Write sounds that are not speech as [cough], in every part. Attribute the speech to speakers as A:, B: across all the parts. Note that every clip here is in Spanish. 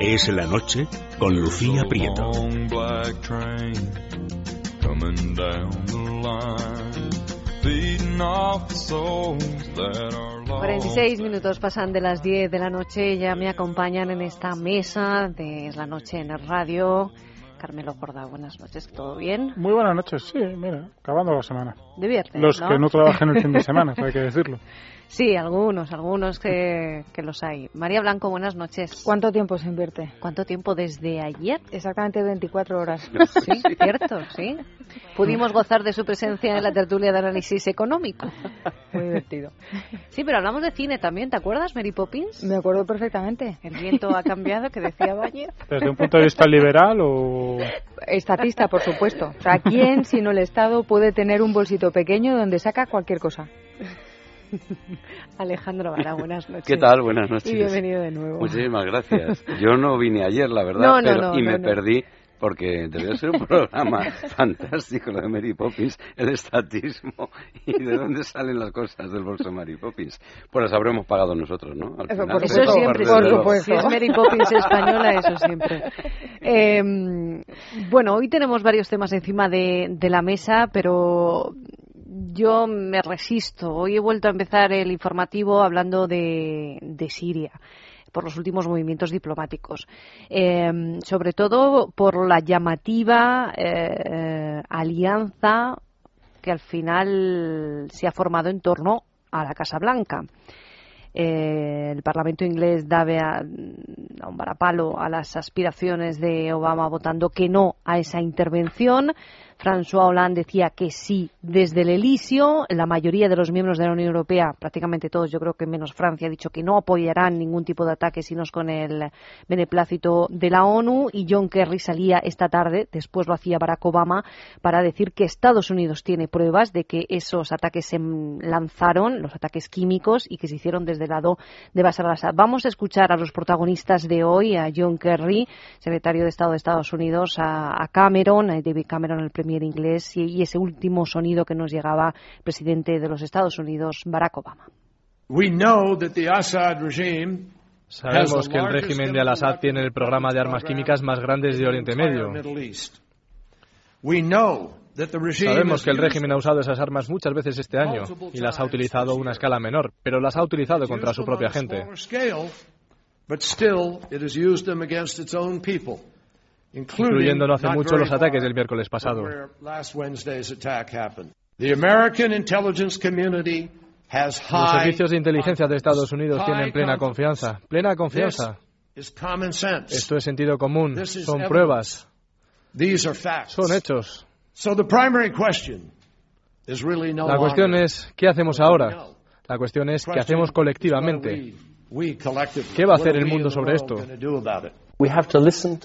A: Es la noche con Lucía Prieto.
B: 46 minutos pasan de las 10 de la noche. Ya me acompañan en esta mesa de Es la Noche en el Radio. Carmelo Jorda, buenas noches, ¿todo bien?
C: Muy buenas noches, sí, mira, acabando la semana.
B: De viernes,
C: Los que no trabajan el fin de [laughs] semana, hay que decirlo.
B: Sí, algunos, algunos que, que, los hay. María Blanco, buenas noches.
D: ¿Cuánto tiempo se invierte?
B: ¿Cuánto tiempo desde ayer?
D: Exactamente 24 horas. [laughs]
B: Sí, cierto, sí. Pudimos gozar de su presencia en la tertulia de análisis económico.
D: Muy divertido.
B: Sí, pero hablamos de cine también, ¿te acuerdas, Mary Poppins?
D: Me acuerdo perfectamente.
B: El viento ha cambiado, que decía ayer.
C: ¿Desde un punto de vista liberal o...?
D: Estatista, por supuesto. O sea, ¿quién, sino el Estado, puede tener un bolsito pequeño donde saca cualquier cosa?
B: Alejandro Vara, buenas noches.
E: ¿Qué tal? Buenas noches.
B: Y bienvenido de nuevo.
E: Muchísimas gracias. Yo no vine ayer, la verdad,
B: no, no,
E: pero,
B: no,
E: y me perdí porque debió ser un programa [laughs] fantástico lo de Mary Poppins, el estatismo y de dónde salen las cosas del bolso de Mary Poppins. Pues las habremos pagado nosotros, ¿no?
B: Al final, por eso siempre, por supuesto. Si es Mary Poppins española, eso siempre. Eh, bueno, hoy tenemos varios temas encima de, de la mesa, pero yo me resisto. Hoy he vuelto a empezar el informativo hablando de, Siria por los últimos movimientos diplomáticos, eh, sobre todo por la llamativa eh, alianza que al final se ha formado en torno a la Casa Blanca. Eh, el Parlamento inglés da un varapalo a las aspiraciones de Obama votando que no a esa intervención. François Hollande decía que sí desde el Elíseo. La mayoría de los miembros de la Unión Europea, prácticamente todos, yo creo que menos Francia, ha dicho que no apoyarán ningún tipo de ataque si no es con el beneplácito de la ONU. Y John Kerry salía esta tarde, después lo hacía Barack Obama, para decir que Estados Unidos tiene pruebas de que esos ataques se lanzaron, los ataques químicos, y que se hicieron desde el lado de Bashar al-Assad. Vamos a escuchar a los protagonistas de hoy, a John Kerry, secretario de Estado de Estados Unidos, a, a Cameron, a David Cameron, el primer inglés y, y, ese último sonido que nos llegaba el presidente de los Estados Unidos, Barack Obama.
F: Sabemos que el régimen de Al-Assad tiene el programa de armas químicas más grandes de Oriente Medio. Sabemos que el régimen ha usado esas armas muchas veces este año y las ha utilizado a una escala menor, pero las ha utilizado contra su propia gente incluyendo no hace mucho los ataques del miércoles pasado. Los servicios de inteligencia de Estados Unidos tienen plena confianza, plena confianza. Esto es sentido común, son pruebas, son hechos. La cuestión es, ¿qué hacemos ahora? La cuestión es, ¿qué hacemos colectivamente? ¿Qué va a hacer el mundo sobre esto?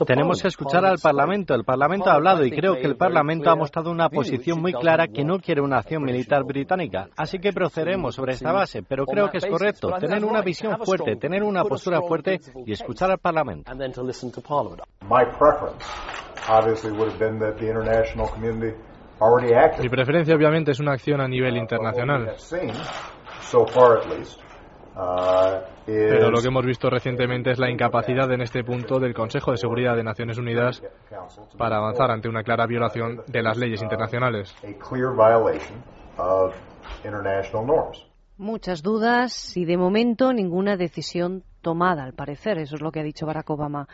G: Tenemos que escuchar al Parlamento. El Parlamento ha hablado y creo que el Parlamento ha mostrado una posición muy clara que no quiere una acción militar británica. Así que procederemos sobre esta base. Pero creo que es correcto tener una visión fuerte, tener una postura fuerte y escuchar al Parlamento.
F: Mi preferencia obviamente es una acción a nivel internacional. Pero lo que hemos visto recientemente es la incapacidad en este punto del Consejo de Seguridad de Naciones Unidas para avanzar ante una clara violación de las leyes internacionales.
B: Muchas dudas y de momento ninguna decisión tomada, al parecer. Eso es lo que ha dicho Barack Obama.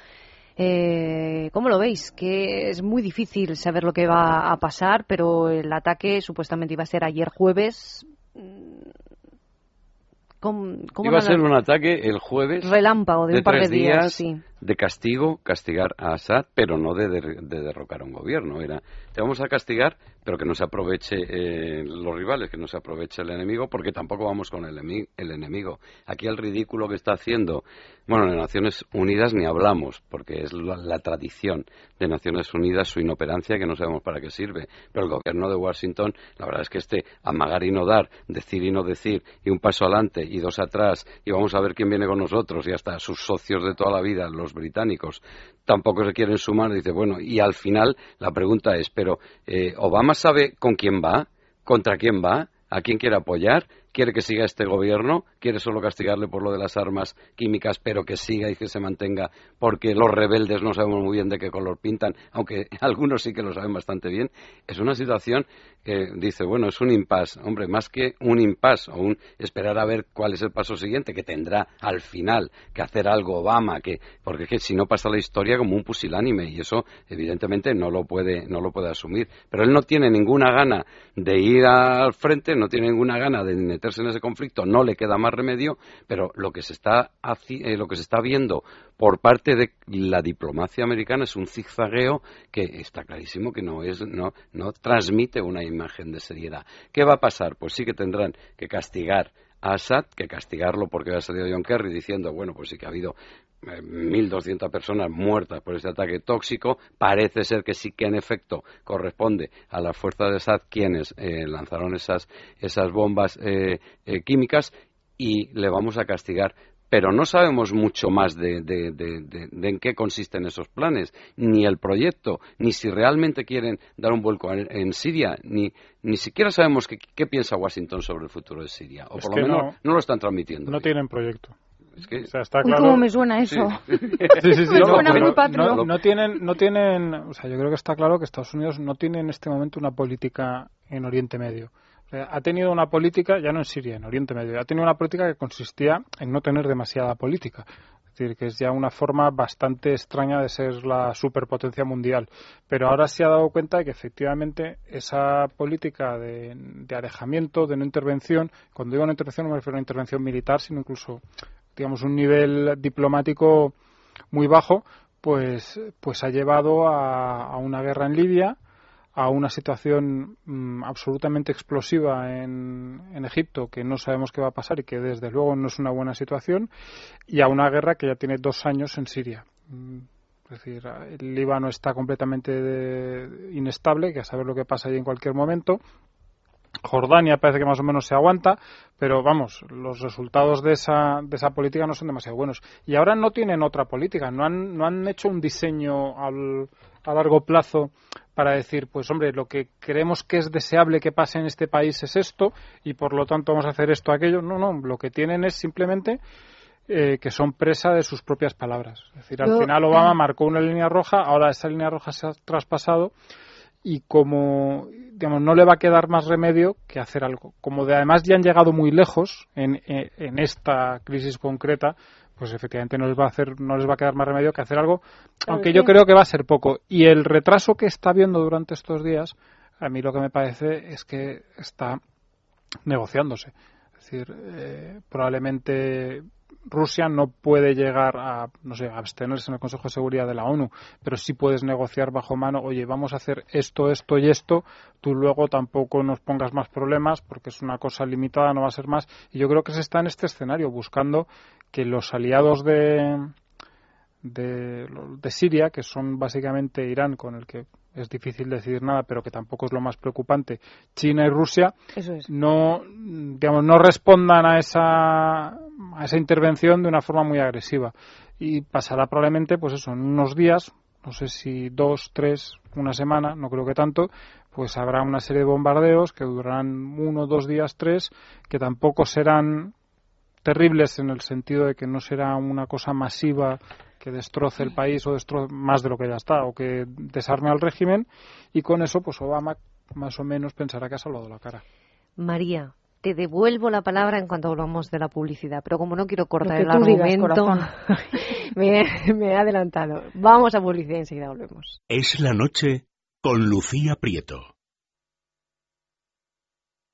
B: Eh, ¿Cómo lo veis? Que es muy difícil saber lo que va a pasar, pero el ataque supuestamente iba a ser ayer jueves.
E: ¿Cómo, cómo Iba a ser un ataque el jueves.
B: Relámpago de,
E: de
B: un par de
E: días,
B: días, sí.
E: De castigo, castigar a Assad, pero no de, de, de, derrocar a un gobierno. Era, te vamos a castigar, pero que no se aproveche eh, los rivales, que no se aproveche el enemigo, porque tampoco vamos con el, el enemigo. Aquí el ridículo que está haciendo, bueno, en Naciones Unidas ni hablamos, porque es la, la tradición de Naciones Unidas, su inoperancia, que no sabemos para qué sirve. Pero el gobierno de Washington, la verdad es que este amagar y no dar, decir y no decir, y un paso adelante y dos atrás, y vamos a ver quién viene con nosotros, y hasta sus socios de toda la vida, los británicos, tampoco se quieren sumar. Dice, bueno, y al final la pregunta es, pero eh, ¿Obama sabe con quién va? ¿Contra quién va? ¿A quién quiere apoyar? Quiere que siga este gobierno, quiere solo castigarle por lo de las armas químicas, pero que siga y que se mantenga, porque los rebeldes no sabemos muy bien de qué color pintan, aunque [laughs] algunos sí que lo saben bastante bien. Es una situación que dice, bueno, es un impasse. Hombre, más que un impasse o un esperar a ver cuál es el paso siguiente, que tendrá al final que hacer algo Obama, que, porque es que si no pasa la historia como un pusilánime y eso evidentemente no lo puede, no lo puede asumir. Pero él no tiene ninguna gana de ir al frente, no tiene ninguna gana de en ese conflicto, no le queda más remedio, pero lo que se está, eh, lo que se está viendo por parte de la diplomacia americana es un zigzagueo que está clarísimo que no es, no, no transmite una imagen de seriedad. ¿Qué va a pasar? Pues sí que tendrán que castigar a Assad, que castigarlo porque ha salido John Kerry diciendo, bueno, pues sí que ha habido 1.200 eh, personas muertas por este ataque tóxico. Parece ser que sí que en efecto corresponde a las fuerzas de Assad quienes eh, lanzaron esas, esas bombas eh, químicas y le vamos a castigar pero no sabemos mucho más de, en qué consisten esos planes, ni el proyecto, ni si realmente quieren dar un vuelco en, Siria, ni, ni siquiera sabemos qué, piensa Washington sobre el futro de Siria, o por lo menos no, lo están transmitiendo.
C: No tienen proyecto.
D: Es que, está claro... ¿Cómo me suena eso? [laughs]
C: Sí, sí, sí. no, no, tienen, no tienen, o sea, yo creo que está claro que Estados Unidos no tiene en este momento una política en Oriente Medio ha tenido una política, ya no en Siria, en Oriente Medio, ha tenido una política que consistía en no tener demasiada política. Es decir, que es ya una forma bastante extraña de ser la superpotencia mundial. Pero ahora se ha dado cuenta de que efectivamente esa política de, alejamiento, de no intervención, cuando digo no intervención no me refiero a una intervención militar, sino incluso, digamos, un nivel diplomático muy bajo, pues, pues ha llevado a una guerra en Libia, a una situación mm, absolutamente explosiva en, en, Egipto que no sabemos qué va a pasar y que desde luego no es una buena situación y a una guerra que ya tiene dos años en Siria. Mm, es decir, el Líbano está completamente inestable, que a saber lo que pasa allí en cualquier momento. Jordania parece que más o menos se aguanta, pero vamos, los resultados de esa, de esa política no son demasiado buenos. Y ahora no tienen otra política, no han, no han hecho un diseño al, a largo plazo para decir, pues hombre, lo que creemos que es deseable que pase en este país es esto y por lo tanto vamos a hacer esto, aquello. No, no, lo que tienen es simplemente eh, que son presa de sus propias palabras. Es decir, al final Obama marcó una línea roja, ahora esa línea roja se ha traspasado y como digamos no le va a quedar más remedio que hacer algo. Como de además ya han llegado muy lejos en, en esta crisis concreta, pues efectivamente no les va a hacer, no les va a quedar más remedio que hacer algo, aunque yo creo que va a ser poco. Y el retraso que está viendo durante estos días, a mí lo que me parece es que está negociándose. Es decir, eh, probablemente Rusia no puede llegar a, no sé, abstenerse en el Consejo de Seguridad de la ONU, pero sí puedes negociar bajo mano, oye, vamos a hacer esto, esto y esto, tú luego tampoco nos pongas más problemas porque es una cosa limitada, no va a ser más. Y yo creo que se está en este escenario buscando que los aliados de, de, de Siria, que son básicamente Irán, con el que es difícil decidir nada, pero que tampoco es lo más preocupante, China y Rusia, no, digamos, no respondan a esa, a esa intervención de una forma muy agresiva. Y pasará probablemente, pues eso, en unos días, no sé si dos, tres, una semana, no creo que tanto, pues habrá una serie de bombardeos que durarán uno, dos días, tres, que tampoco serán terribles en el sentido de que no será una cosa masiva que destroce el país o destroce más de lo que ya está o que desarme al régimen y con eso pues Obama más o menos pensará que ha salvado la cara.
B: María, te devuelvo la palabra en cuanto hablamos de la publicidad, pero como no quiero cortar el argumento, [laughs] me, me he adelantado. Vamos a publicidad y enseguida volvemos.
A: Es la noche con Lucía Prieto.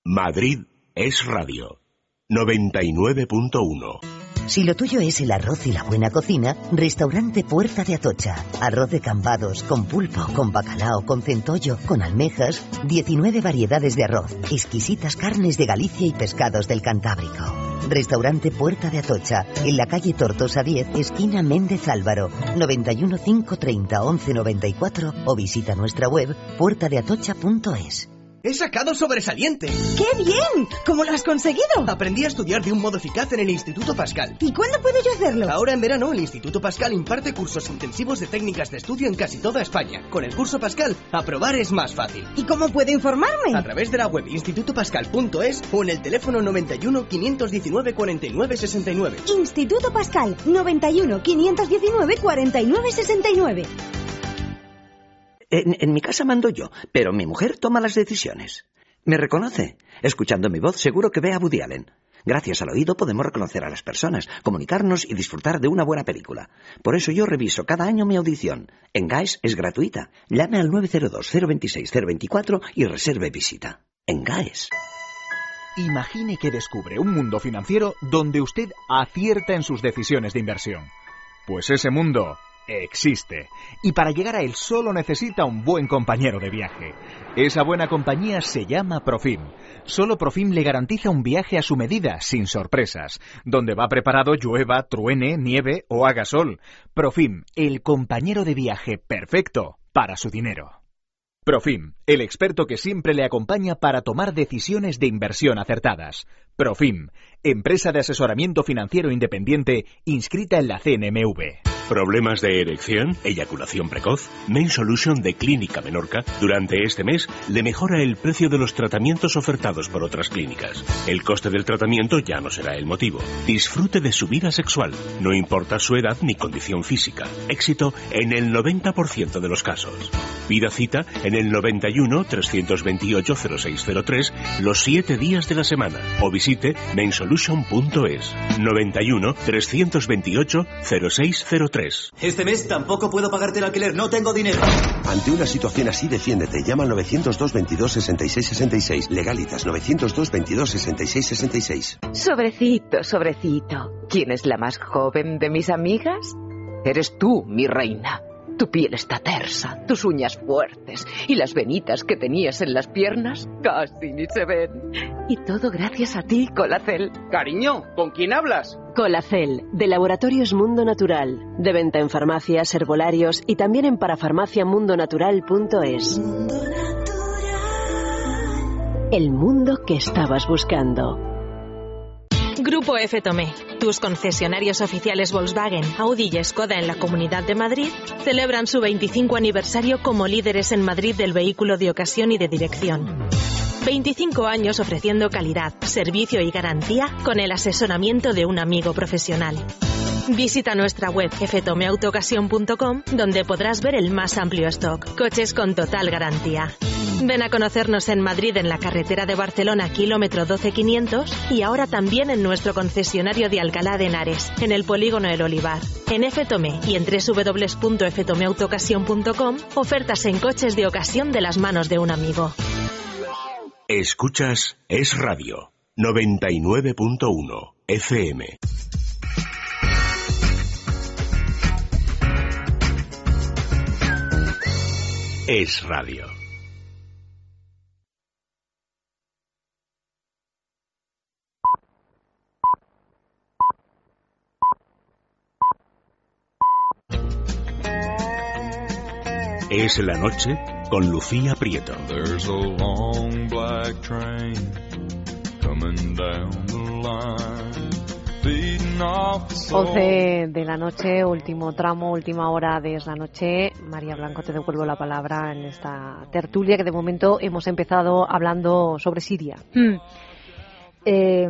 A: Madrid es radio 99.1
H: si lo tuyo es el arroz y la buena cocina, Restaurante Puerta de Atocha. Arroz de cambados, con pulpo, con bacalao, con centollo, con almejas, 19 variedades de arroz, exquisitas carnes de Galicia y pescados del Cantábrico. Restaurante Puerta de Atocha, en la calle Tortosa 10, esquina Méndez Álvaro, 91 530 1194 o visita nuestra web puertadeatocha.es.
I: ¡He sacado sobresaliente!
J: ¡Qué bien! ¿Cómo lo has conseguido?
I: Aprendí a estudiar de un modo eficaz en el Instituto Pascal.
J: ¿Y cuándo puedo yo hacerlo?
I: Ahora en verano el Instituto Pascal imparte cursos intensivos de técnicas de estudio en casi toda España. Con el curso Pascal, aprobar es más fácil.
J: ¿Y cómo puedo informarme?
I: A través de la web institutopascal.es o en el teléfono 91 519 49 69.
J: Instituto Pascal 91 519 49 69.
K: En, mi casa mando yo, pero mi mujer toma las decisiones. Me reconoce. Escuchando mi voz, seguro que ve a Woody Allen. Gracias al oído podemos reconocer a las personas, comunicarnos y disfrutar de una buena película. Por eso yo reviso cada año mi audición. En GAES es gratuita. Llame al 902-026-024 y reserve visita. En GAES.
L: Imagine que descubre un mundo financiero donde usted acierta en sus decisiones de inversión. Pues ese mundo existe. Y para llegar a él solo necesita un buen compañero de viaje. Esa buena compañía se llama Profim. Solo Profim le garantiza un viaje a su medida, sin sorpresas, donde va preparado llueva, truene, nieve o haga sol. Profim, el compañero de viaje perfecto para su dinero. Profim, el experto que siempre le acompaña para tomar decisiones de inversión acertadas. Profim, empresa de asesoramiento financiero independiente inscrita en la CNMV.
A: ¿Problemas de erección? ¿Eyaculación precoz? Main Solution de Clínica Menorca durante este mes le mejora el precio de los tratamientos ofertados por otras clínicas. El coste del tratamiento ya no será el motivo. Disfrute de su vida sexual, no importa su edad ni condición física. Éxito en el 90% de los casos. Pida cita en el 91 328 0603 los 7 días de la semana o visite mainsolution.es 91 328 0603.
M: Este mes tampoco puedo pagarte el alquiler, no tengo dinero.
N: Ante una situación así, defiéndete. Llama al 902 22 66 66. Legalitas 902 22 66 66.
O: Sobrecito, sobrecito. ¿Quién es la más joven de mis amigas? Eres tú, mi reina. Tu piel está tersa, tus uñas fuertes y las venitas que tenías en las piernas casi ni se ven. Y todo gracias a ti, Colacel.
M: Cariño, ¿con quién hablas?
P: Colacel, de Laboratorios Mundo Natural. De venta en farmacias, herbolarios y también en parafarmaciamundonatural.es. El mundo que estabas buscando.
Q: Grupo F Tomé, tus concesionarios oficiales Volkswagen, Audi y Skoda en la Comunidad de Madrid, celebran su 25 aniversario como líderes en Madrid del vehículo de ocasión y de dirección. 25 años ofreciendo calidad, servicio y garantía con el asesoramiento de un amigo profesional. Visita nuestra web ftomeautoocasión.com donde podrás ver el más amplio stock, coches con total garantía. Ven a conocernos en Madrid en la carretera de Barcelona kilómetro 12500 y ahora también en nuestro concesionario de Alcalá de Henares, en el polígono El Olivar. En Ftome y en www.ftomeautoocasión.com ofertas en coches de ocasión de las manos de un amigo.
A: Escuchas Es Radio 99.1 FM. Es Radio. Es la noche con Lucía Prieto. There's a long black train
B: coming down the line. 11 de la noche, último tramo, última hora de esa noche. María Blanco, te devuelvo la palabra en esta tertulia que de momento hemos empezado hablando sobre Siria.
D: Hmm. Eh,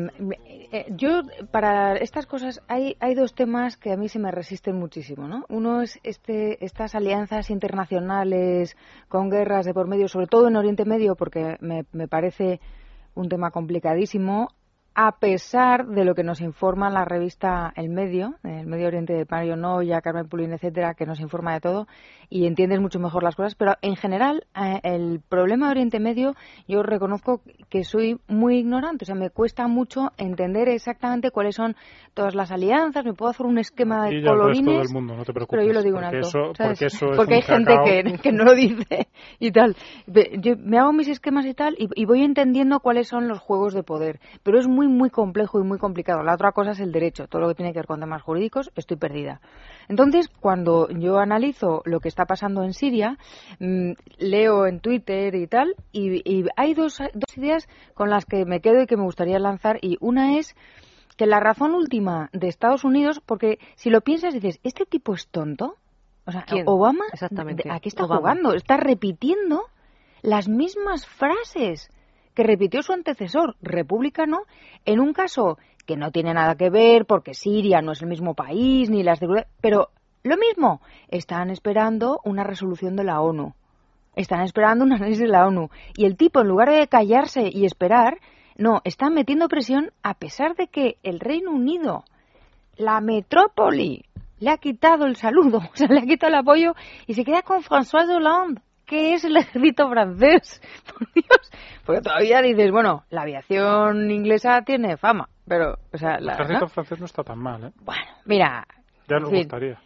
D: eh, yo, para estas cosas, hay, hay dos temas que a mí se me resisten muchísimo, ¿no? Uno es este, estas alianzas internacionales con guerras de por medio, sobre todo en Oriente Medio, porque me, me parece un tema complicadísimo a pesar de lo que nos informa la revista El Medio, el Medio Oriente de Mario Noya, Carmen Pulín, etcétera, que nos informa de todo y entiendes mucho mejor las cosas, pero en general eh, el problema de Oriente Medio yo reconozco que soy muy ignorante, o sea, me cuesta mucho entender exactamente cuáles son todas las alianzas, me puedo hacer un esquema de colorines, pero yo lo digo en alto, porque, hay gente que, no lo dice y tal. Yo me hago mis esquemas y tal y voy entendiendo cuáles son los juegos de poder, pero es muy muy, muy complejo y muy complicado. La otra cosa es el derecho, todo lo que tiene que ver con temas jurídicos, estoy perdida. Entonces, cuando yo analizo lo que está pasando en Siria, mm, leo en Twitter y tal, y, hay dos, dos ideas con las que me quedo y que me gustaría lanzar, y una es que la razón última de Estados Unidos, porque si lo piensas dices, ¿este tipo es tonto? O sea, Obama, Exactamente. ¿a qué está jugando? Está repitiendo las mismas frases que repitió su antecesor republicano en un caso que no tiene nada que ver porque Siria no es el mismo país ni las pero lo mismo, están esperando una resolución de la ONU. Están esperando un análisis de la ONU. Y el tipo, en lugar de callarse y esperar, no, está metiendo presión a pesar de que el Reino Unido, la metrópoli, le ha quitado el saludo, [laughs] o sea, le ha quitado el apoyo y se queda con François Hollande. ¿Qué es el [laughs] ejército francés? Por Dios. Porque todavía dices, bueno, la aviación inglesa tiene fama, pero, o sea...
C: el ejército francés no está tan mal, ¿eh?
D: Bueno, mira...
C: Ya nos gustaría.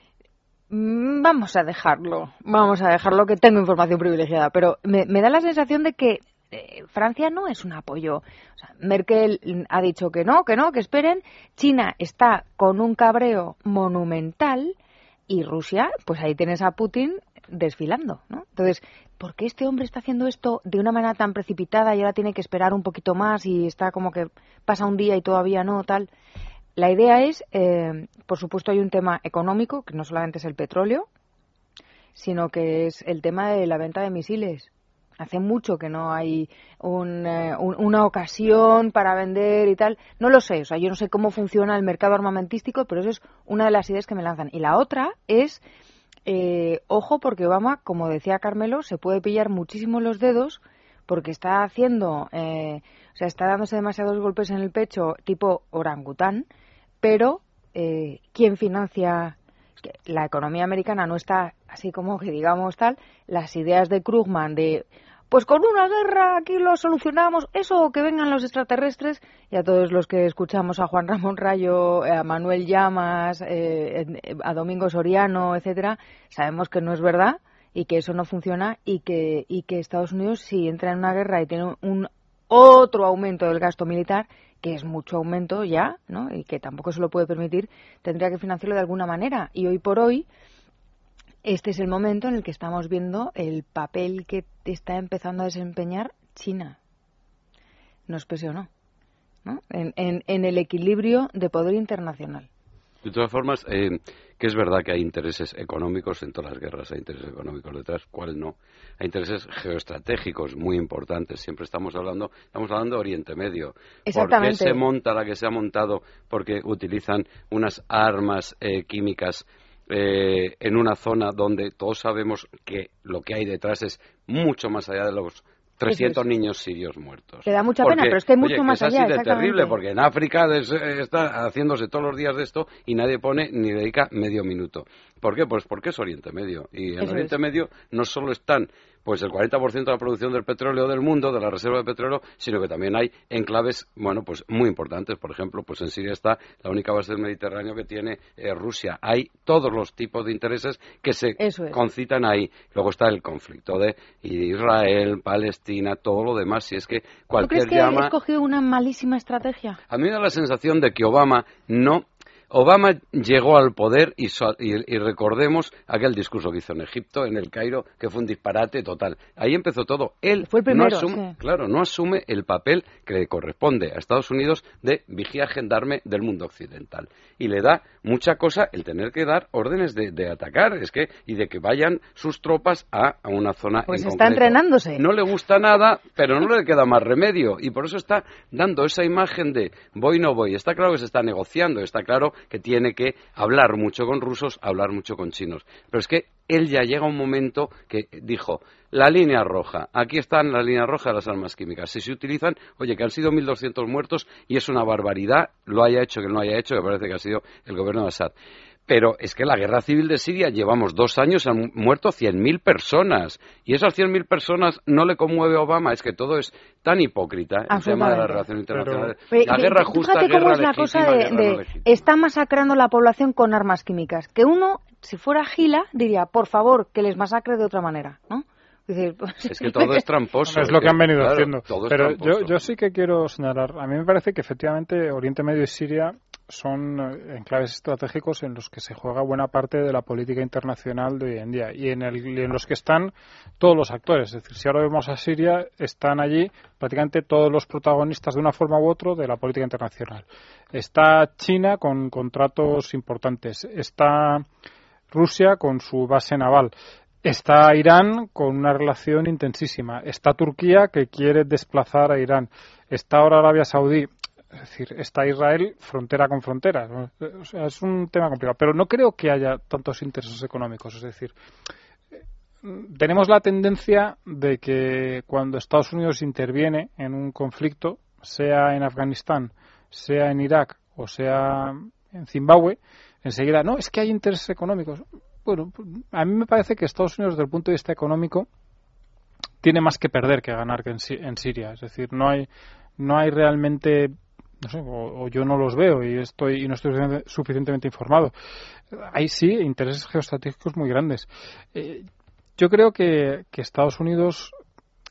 D: Mm, vamos a dejarlo, vamos a dejarlo que tengo información privilegiada, pero me, da la sensación de que eh, Francia no es un apoyo. O sea, Merkel ha dicho que no, que no, que esperen. China está con un cabreo monumental y Rusia, pues ahí tienes a Putin desfilando, ¿no? Entonces, ¿por qué este hombre está haciendo esto de una manera tan precipitada y ahora tiene que esperar un poquito más y está como que pasa un día y todavía no, tal? La idea es, eh, por supuesto, hay un tema económico, que no solamente es el petróleo, sino que es el tema de la venta de misiles. Hace mucho que no hay eh, una ocasión para vender y tal. No lo sé, o sea, yo no sé cómo funciona el mercado armamentístico, pero eso es una de las ideas que me lanzan. Y la otra es eh, ojo porque Obama, como decía Carmelo, se puede pillar muchísimo los dedos porque está haciendo, eh, o sea, está dándose demasiados golpes en el pecho tipo orangután, pero eh, ¿quién financia? La economía americana no está así como que digamos tal, las ideas de Krugman de pues con una guerra aquí lo solucionamos, eso que vengan los extraterrestres y a todos los que escuchamos a Juan Ramón Rayo, a Manuel Llamas, eh, a Domingo Soriano, etcétera, sabemos que no es verdad y que eso no funciona y que, y que Estados Unidos si entra en una guerra y tiene un otro aumento del gasto militar, que es mucho aumento ya, ¿no? y que tampoco se lo puede permitir, tendría que financiarlo de alguna manera. Y hoy por hoy, este es el momento en el que estamos viendo el papel que está empezando a desempeñar China. Nos pese o no, ¿no? En, en, el equilibrio de poder internacional.
E: De todas formas, eh, que es verdad que hay intereses económicos en todas las guerras, hay intereses económicos detrás, ¿cuál no? Hay intereses geoestratégicos muy importantes. Siempre estamos hablando, estamos hablando de Oriente Medio. ¿Por qué se monta la que se ha montado? Porque utilizan unas armas eh, químicas eh, en una zona donde todos sabemos que lo que hay detrás es mucho más allá de los 300 niños sirios muertos.
D: Te da mucha pena, pero es que hay mucho más
E: es
D: así
E: de terrible, porque en África está haciéndose todos los días de esto y nadie pone ni dedica medio minuto. ¿Por qué? Pues porque es Oriente Medio. Y en Oriente Medio no solo están pues el 40% de la producción del petróleo del mundo, de la reserva de petróleo, sino que también hay enclaves, bueno, pues muy importantes. Por ejemplo, pues en Siria está la única base del Mediterráneo que tiene eh, Rusia. Hay todos los tipos de intereses que se concitan ahí. Luego está el conflicto de Israel, Palestina, todo lo demás. Si es que cualquier
D: ¿Tú crees que ha escogido una malísima estrategia?
E: A mí me da la sensación de que Obama no Obama llegó al poder y, recordemos aquel discurso que hizo en Egipto, en el Cairo, que fue un disparate total. Ahí empezó todo. Él
D: fue no
E: asume, claro, no asume el papel que le corresponde a Estados Unidos de vigía gendarme del mundo occidental. Y le da mucha cosa el tener que dar órdenes de, atacar, es que y de que vayan sus tropas a, una zona.
D: Pues está entrenándose.
E: No le gusta nada, pero no le queda más remedio y por eso está dando esa imagen de voy no voy. Está claro que se está negociando, está claro que tiene que hablar mucho con rusos, hablar mucho con chinos. Pero es que él ya llega un momento que dijo, la línea roja, aquí están la línea roja de las armas químicas. Si se utilizan, oye, que han sido 1.200 muertos y es una barbaridad, lo haya hecho, que no haya hecho, que parece que ha sido el gobierno de Assad. Pero es que la guerra civil de Siria llevamos dos años, han muerto 100.000 personas. Y esas 100.000 personas no le conmueve a Obama. Es que todo es tan hipócrita el tema de la relación internacional. la guerra justa,
D: fíjate
E: cómo
D: es la cosa de, está masacrando la población con armas químicas. Que uno, si fuera Gila, diría, por favor, que les masacre de otra manera, ¿no? Pues,
E: es que todo es [laughs] tramposo.
C: es lo que han venido haciendo. Pero yo, yo sí que quiero señalar, a mí me parece que efectivamente Oriente Medio y Siria son eh, enclaves estratégicos en los que se juega buena parte de la política internacional de hoy en día y en, el, en los que están todos los actores. Es decir, si ahora vemos a Siria, están allí prácticamente todos los protagonistas de una forma u otra de la política internacional. Está China con contratos importantes. Está Rusia con su base naval. Está Irán con una relación intensísima. Está Turquía que quiere desplazar a Irán. Está ahora Arabia Saudí. Es decir, está Israel frontera con frontera. Es un tema complicado. Pero no creo que haya tantos intereses económicos. Es decir, tenemos la tendencia de que cuando Estados Unidos interviene en un conflicto, sea en Afganistán, sea en Irak o sea en Zimbabue, enseguida, no, es que hay intereses económicos. Bueno, a mí me parece que Estados Unidos, desde el punto de vista económico, tiene más que perder que ganar que en, Siria. Es decir, no hay, no hay realmente no sé, o, yo no los veo y estoy y no estoy suficientemente informado. Hay sí intereses geoestratégicos muy grandes. Eh, yo creo que, Estados Unidos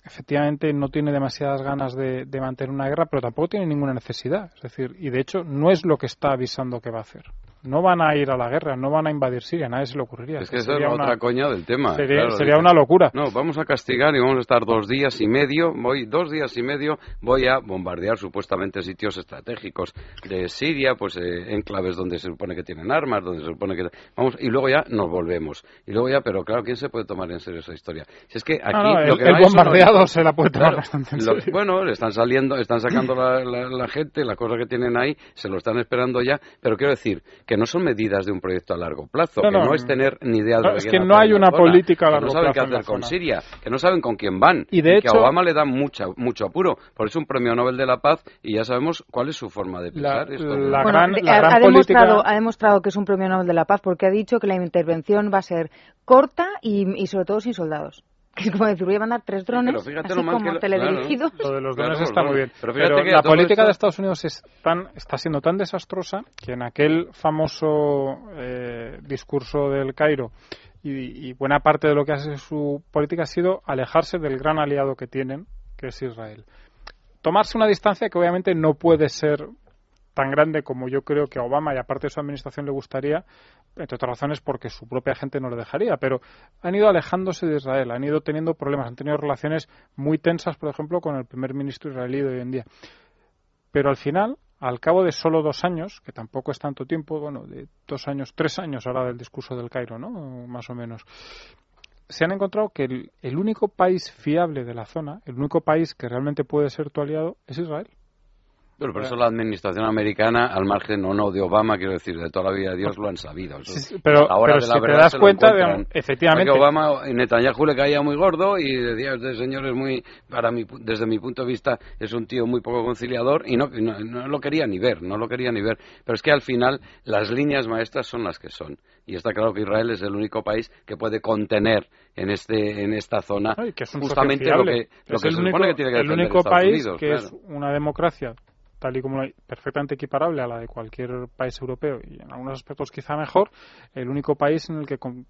C: efectivamente no tiene demasiadas ganas de, de, mantener una guerra, pero tampoco tiene ninguna necesidad. Es decir, y de hecho no es lo que está avisando que va a hacer no van a ir a la guerra, no van a invadir Siria, nadie se le ocurriría.
E: Es que esa es la otra coña del tema.
C: Sería, una locura.
E: No, vamos a castigar y vamos a estar dos días y medio, voy dos días y medio, voy a bombardear supuestamente sitios estratégicos de Siria, pues eh, enclaves donde se supone que tienen armas, donde se supone que vamos y luego ya nos volvemos y luego ya, pero claro, quién se puede tomar en serio esa historia. Si es que aquí
C: lo que el, bombardeado se la puede tomar bastante en serio.
E: bueno, le están saliendo, están sacando la, la gente, la cosa que tienen ahí, se lo están esperando ya, pero quiero decir que no son medidas de un proyecto a largo plazo, que no es tener ni idea de
C: lo que Es que no hay una política a largo
E: plazo. Que no saben qué hacer con Siria, que no saben con quién van. Y de hecho, que a Obama le da mucha, mucho apuro. Por eso un premio Nobel de la Paz y ya sabemos cuál es su forma de pensar.
C: La, gran, ha,
D: demostrado, ha demostrado que es un premio Nobel de la Paz porque ha dicho que la intervención va a ser corta y sobre todo sin soldados que es como decir, voy a mandar tres drones, así como teledirigidos.
C: Lo de los drones está muy bien. Pero, la política de Estados Unidos es tan, está siendo tan desastrosa que en aquel famoso eh, discurso del Cairo y, buena parte de lo que hace su política ha sido alejarse del gran aliado que tienen, que es Israel. Tomarse una distancia que obviamente no puede ser tan grande como yo creo que a Obama y aparte de su administración le gustaría, entre otras razones porque su propia gente no le dejaría, pero han ido alejándose de Israel, han ido teniendo problemas, han tenido relaciones muy tensas, por ejemplo, con el primer ministro israelí de hoy en día. Pero al final, al cabo de solo dos años, que tampoco es tanto tiempo, bueno, de dos años, tres años ahora del discurso del Cairo, ¿no? Más o menos. Se han encontrado que el, el único país fiable de la zona, el único país que realmente puede ser tu aliado, es Israel.
E: Pero por eso la administración americana, al margen o no de Obama, quiero decir, de toda la vida de Dios, lo han sabido.
C: pero, ahora si te das cuenta, de, efectivamente...
E: Que Obama, Netanyahu le caía muy gordo y decía, este señor es muy, para mí, desde mi punto de vista, es un tío muy poco conciliador y no, no, lo quería ni ver, no lo quería ni ver. Pero es que al final las líneas maestras son las que son. Y está claro que Israel es el único país que puede contener en este en esta zona justamente lo que, lo que se supone que tiene que
C: el único país que es una democracia tal y como perfectamente equiparable a la de cualquier país europeo y en algunos aspectos quizá mejor, el único país en el que con,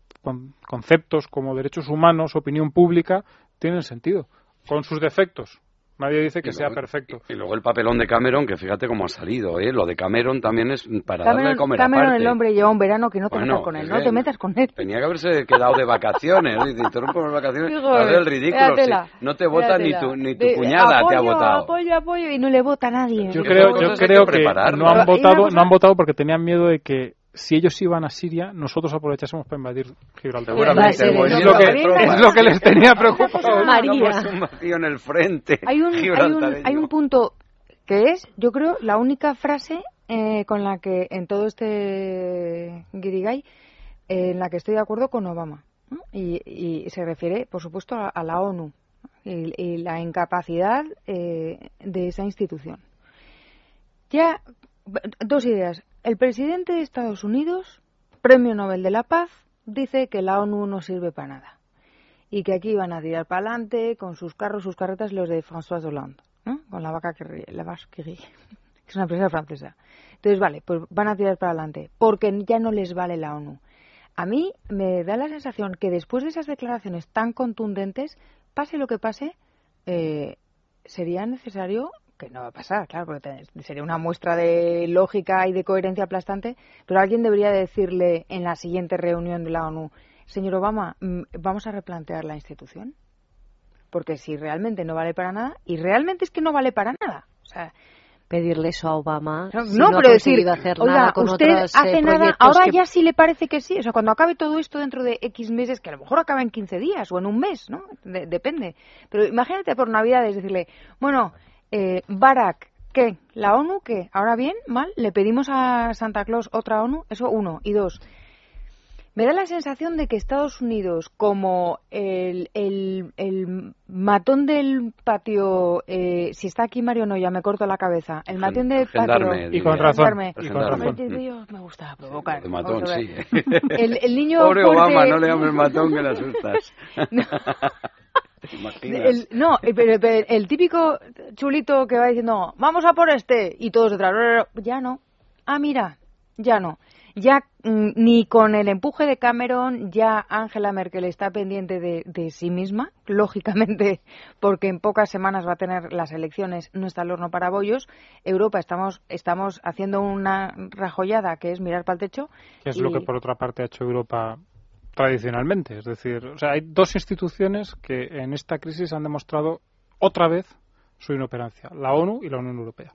C: conceptos como derechos humanos, opinión pública, tienen sentido, con sus defectos, Nadie dice que sea perfecto.
E: Y, luego el papelón de Cameron, que fíjate cómo ha salido, ¿eh? Lo de Cameron también es para darle a comer
D: Cameron, el hombre, lleva un verano que no te metas con él, no te metas con él.
E: Tenía que haberse quedado de vacaciones, te interrumpo las vacaciones, hacer el ridículo. no te vota ni tu, ni tu cuñada te ha votado.
D: Apoyo, apoyo, y no le vota a nadie.
C: Yo creo, yo creo que, no han votado, no han votado porque tenían miedo de que si ellos iban a Siria, nosotros aprovechásemos para invadir Gibraltar.
E: Seguramente.
C: Es, lo que, es lo que les tenía preocupado.
D: María.
E: en el frente.
D: Hay un, hay un, hay un punto que es, yo creo, la única frase eh, con la que en todo este guirigay eh, en la que estoy de acuerdo con Obama. Y, y, se refiere, por supuesto, a, la ONU y, y la incapacidad eh, de esa institución. Ya, dos ideas. El presidente de Estados Unidos, Premio Nobel de la Paz, dice que la ONU no sirve para nada y que aquí van a tirar para adelante con sus carros, sus carretas, los de François Hollande, con la vaca que la [laughs] que es una empresa francesa. Entonces, vale, pues van a tirar para adelante porque ya no les vale la ONU. a mí me da la sensación que después de esas declaraciones tan contundentes, pase lo que pase, eh, sería necesario que no va a pasar, claro, porque sería una muestra de lógica y de coherencia aplastante, pero alguien debería decirle en la siguiente reunión de la ONU, señor Obama, mm, vamos a replantear la institución, porque si realmente no vale para nada, y realmente es que no vale para nada, o sea,
B: pedirle eso a Obama.
D: No, pero decir, hacer nada con usted hace eh, nada, ahora ya sí le parece que sí. O sea, cuando acabe todo esto dentro de X meses, que a lo mejor acaba en 15 días o en un mes, ¿no? depende. Pero imagínate por Navidades decirle, bueno, eh, Barack, ¿qué? ¿La ONU qué? Ahora bien, mal, le pedimos a Santa Claus otra ONU, eso uno. Y dos, me da la sensación de que Estados Unidos, como el, el, matón del patio, eh, si está aquí Mario no, ya me corto la cabeza, el matón del patio...
C: Y con razón. Y con razón.
D: me gusta provocar.
E: El matón, sí.
D: El, el niño
E: Pobre Obama, no le llames matón que le asustas. [laughs]
D: El, no, pero, el típico chulito que va diciendo, vamos a por este, y todos detrás, ya no. Ah, mira, ya no ya mm, ni con el empuje de Cameron, ya Angela Merkel está pendiente de, sí misma, lógicamente, [laughs] porque en pocas semanas va a tener las elecciones, no está el horno para bollos. Europa estamos, estamos haciendo una rajollada que es mirar para el techo.
C: Que es lo que por otra parte ha hecho Europa tradicionalmente. Es decir, o sea, hay dos instituciones que en esta crisis han demostrado otra vez su inoperancia, la ONU y la Unión Europea.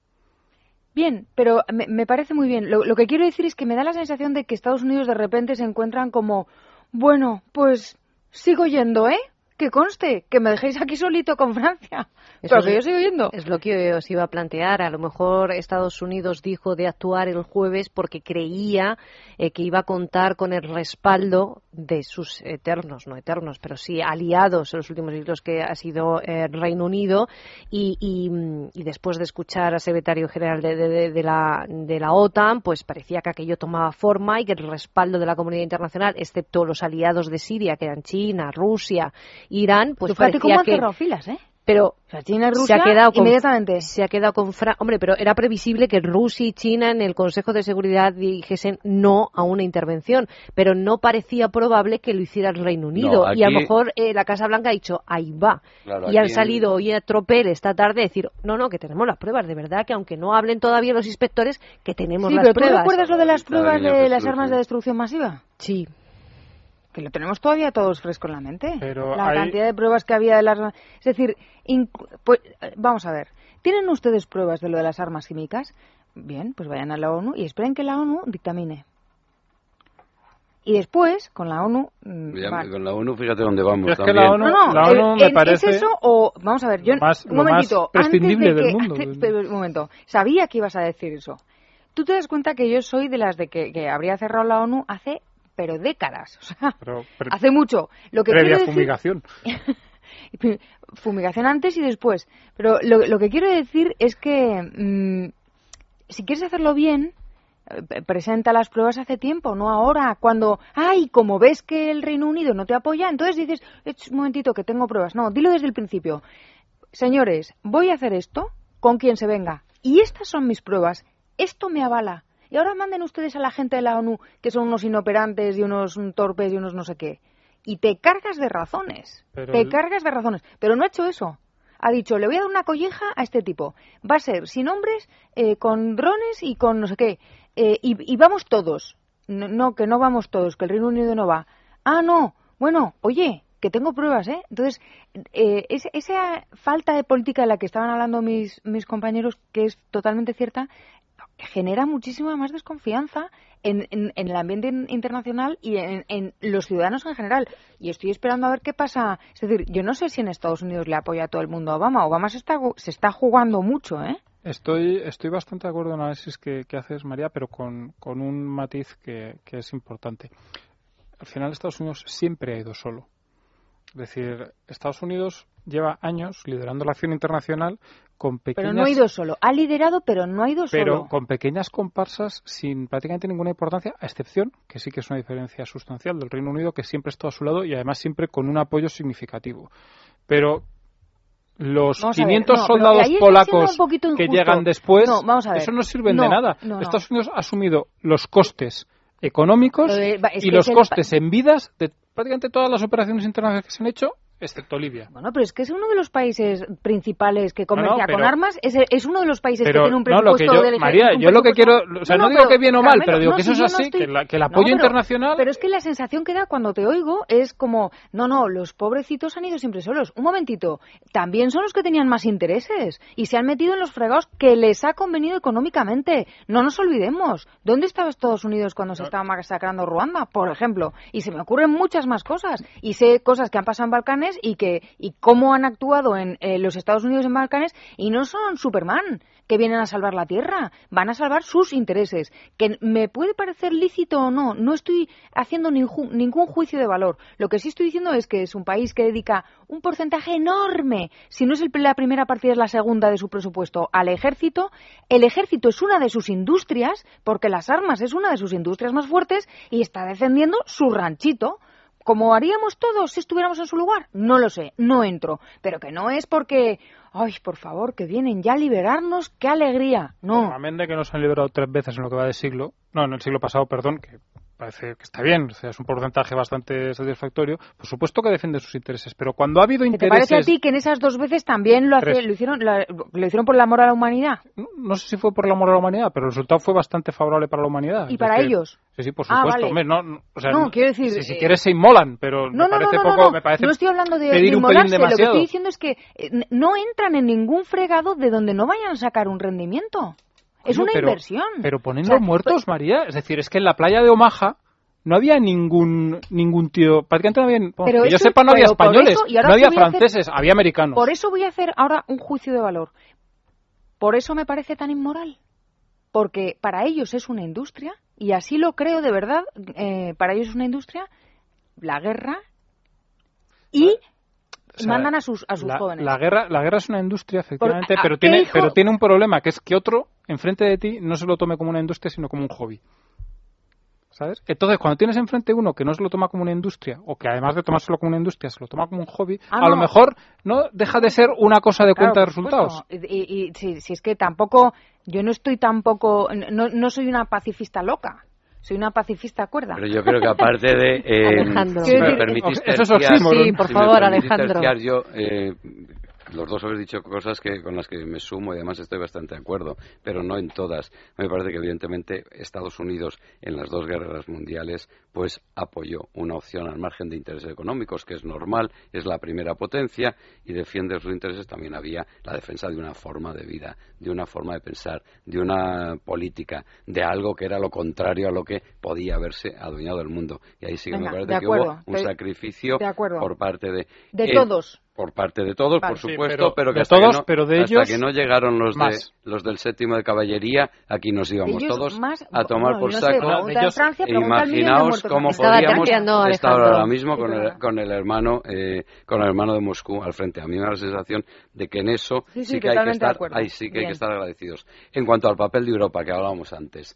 D: Bien, pero me, parece muy bien. Lo, lo, que quiero decir es que me da la sensación de que Estados Unidos de repente se encuentran como, bueno, pues sigo yendo, ¿eh? Que conste, que me dejéis aquí solito con Francia. Eso que yo sigo yendo.
B: Es lo que os iba a plantear. A lo mejor Estados Unidos dijo de actuar el jueves porque creía eh, que iba a contar con el respaldo de sus eternos, no eternos, pero sí aliados en los últimos siglos que ha sido el eh, Reino Unido. Y, y, después de escuchar al secretario general de, de, la, de la OTAN, pues parecía que aquello tomaba forma y que el respaldo de la comunidad internacional, excepto los aliados de Siria, que eran China, Rusia, Irán, pues parecía
D: cómo
B: que...
D: filas, ¿eh?
B: pero
D: China y Rusia se ha quedado con, inmediatamente.
B: se ha quedado con hombre pero era previsible que Rusia y China en el Consejo de Seguridad dijesen no a una intervención pero no parecía probable que lo hiciera el Reino Unido. Y a lo mejor eh, la Casa Blanca ha dicho ahí va y han salido hoy a tropel esta tarde a decir no no que tenemos las pruebas de verdad que aunque no hablen todavía los inspectores que tenemos
D: sí,
B: las
D: pero
B: pruebas
D: ¿tú recuerdas lo de las pruebas de las armas de destrucción masiva?
B: sí
D: que lo tenemos todavía todos fresco en la mente. la cantidad de pruebas que había de las... Es decir, pues, vamos a ver, ¿tienen ustedes pruebas de lo de las armas químicas? Bien, pues vayan a la ONU y esperen que la ONU dictamine. Y después, con la ONU...
E: Mm, con la ONU, fíjate dónde vamos.
C: Es que la ONU, no, la ONU me parece...
D: ¿Es eso o...? Vamos a ver, yo... un momentito.
C: prescindible del mundo.
D: un momento. Sabía que ibas a decir eso. Tú te das cuenta que yo soy de las de que, que habría cerrado la ONU hace pero décadas, o sea, hace mucho. Lo que
C: previa fumigación. [laughs]
D: fumigación antes y después. Pero lo, lo que quiero decir es que mm, si quieres hacerlo bien, eh, presenta las pruebas hace tiempo, no ahora, cuando, ay, como ves que el Reino Unido no te apoya, entonces dices, un momentito que tengo pruebas. No, dilo desde el principio. Señores, voy a hacer esto con quien se venga. Y estas son mis pruebas. Esto me avala. Y ahora manden ustedes a la gente de la ONU que son unos inoperantes y unos torpes y unos no sé qué. Y te cargas de razones. te cargas de razones. Pero no ha hecho eso. Ha dicho, le voy a dar una colleja a este tipo. Va a ser sin hombres, eh, con drones y con no sé qué. Eh, y, vamos todos. No, que no vamos todos, que el Reino Unido no va. Ah, no. Bueno, oye, que tengo pruebas, ¿eh? Entonces, eh, esa falta de política de la que estaban hablando mis, mis compañeros, que es totalmente cierta, genera muchísima más desconfianza en, el ambiente internacional y en, los ciudadanos en general. Y estoy esperando a ver qué pasa. Es decir, yo no sé si en Estados Unidos le apoya a todo el mundo a Obama. Obama se está, se está jugando mucho, ¿eh?
C: Estoy, estoy bastante de acuerdo en el análisis que, haces, María, pero con, con un matiz que es importante. Al final, Estados Unidos siempre ha ido solo. Es decir, Estados Unidos lleva años liderando la acción internacional con pequeñas...
D: Pero no ha ido solo. Ha liderado, pero no ha ido
C: solo. Pero con pequeñas comparsas sin prácticamente ninguna importancia, a excepción, que sí que es una diferencia sustancial del Reino Unido, que siempre está a su lado y además siempre con un apoyo significativo. Pero los 500 soldados polacos que llegan después, eso no sirven de nada. Estados Unidos ha asumido los costes económicos y los costes en vidas de prácticamente todas las operaciones internacionales que se han hecho excepto Libia.
D: Bueno, pero es que es uno de los países principales que comercia con armas, es, es, uno de los países que tiene un presupuesto
C: no,
D: yo,
C: María, yo lo que quiero, o sea, no, digo que bien o mal, pero digo que eso es así, que, el apoyo internacional...
D: Pero es que la sensación que da cuando te oigo es como, no, no, los pobrecitos han ido siempre solos. Un momentito, también son los que tenían más intereses y se han metido en los fregados que les ha convenido económicamente. No nos olvidemos, ¿dónde estaba Estados Unidos cuando se estaba masacrando Ruanda, por ejemplo? Y se me ocurren muchas más cosas. Y sé cosas que han pasado en Balcanes y que y cómo han actuado en eh, los Estados Unidos en Balcanes y no son Superman que vienen a salvar la tierra, van a salvar sus intereses. Que me puede parecer lícito o no, no estoy haciendo ningún juicio de valor. Lo que sí estoy diciendo es que es un país que dedica un porcentaje enorme, si no es la primera partida, es la segunda de su presupuesto, al ejército. El ejército es una de sus industrias, porque las armas es una de sus industrias más fuertes y está defendiendo su ranchito como haríamos todos si estuviéramos en su lugar? No lo sé, no entro. Pero que no es porque, ay, por favor, que vienen ya a liberarnos, qué alegría. No.
C: de que nos han liberado tres veces en lo que va de siglo, no, en el siglo pasado, perdón, que parece que está bien, o sea, es un porcentaje bastante satisfactorio. Por supuesto que defiende sus intereses, pero cuando ha habido intereses... ¿Te
D: parece a ti que en esas dos veces también lo, lo hicieron lo hicieron por el amor a la humanidad?
C: No, sé si fue por el amor a la humanidad, pero el resultado fue bastante favorable para la humanidad.
D: ¿Y para ellos?
C: Sí, sí, por ah, supuesto. no, o sea,
D: no, quiero decir...
C: Si, quieres se inmolan, pero
D: no,
C: me parece
D: poco...
C: Me parece
D: no estoy hablando de, de inmolarse, lo que estoy diciendo es que eh, no entran en ningún fregado de donde no vayan a sacar un rendimiento. Es una inversión.
C: Pero poniendo muertos, María, es decir, es que en la playa de Omaha no había ningún ningún tío, prácticamente no había, que yo sepa no había españoles, no había franceses, había americanos.
D: Por eso voy a hacer ahora un juicio de valor. Por eso me parece tan inmoral. Porque para ellos es una industria, y así lo creo de verdad, eh, para ellos es una industria, la guerra, y mandan a sus, a sus jóvenes.
C: La guerra, la guerra es una industria, efectivamente, pero, tiene, pero tiene un problema, que es que otro, enfrente de ti, no se lo tome como una industria, sino como un hobby. ¿Sabes? Entonces, cuando tienes enfrente uno que no se lo toma como una industria, o que además de tomárselo como una industria, se lo toma como un hobby, ah, a lo mejor no deja de ser una cosa de cuenta de resultados.
D: Y, si, es que tampoco, yo no estoy tampoco, no, no soy una pacifista loca soy una pacifista cuerda.
E: Pero yo creo que aparte de... [laughs] Eh,
B: Alejandro.
E: Si me permitís
B: Eso es sí, por favor, Alejandro.
E: yo, eh, los dos habéis dicho cosas que con las que me sumo y además estoy bastante de acuerdo, pero no en todas. Me parece que evidentemente Estados Unidos en las dos guerras mundiales pues apoyó una opción al margen de intereses económicos, que es normal, es la primera potencia y defiende sus intereses. También había la defensa de una forma de vida, de una forma de pensar, de una política, de algo que era lo contrario a lo que podía haberse adueñado el mundo. Y ahí sí que me parece que hubo un sacrificio por parte de...
D: De todos
E: por parte de todos, por supuesto, pero, que
C: hasta, todos, que no, pero de
E: hasta que no llegaron los de los del séptimo de caballería, aquí nos íbamos todos a tomar por saco. imaginaos cómo podíamos estar ahora mismo con el, con el hermano eh, con el hermano de Moscú al frente. A mí me da la sensación de que en eso sí, que hay que estar, ahí sí que hay que estar agradecidos. En cuanto al papel de Europa que hablábamos antes,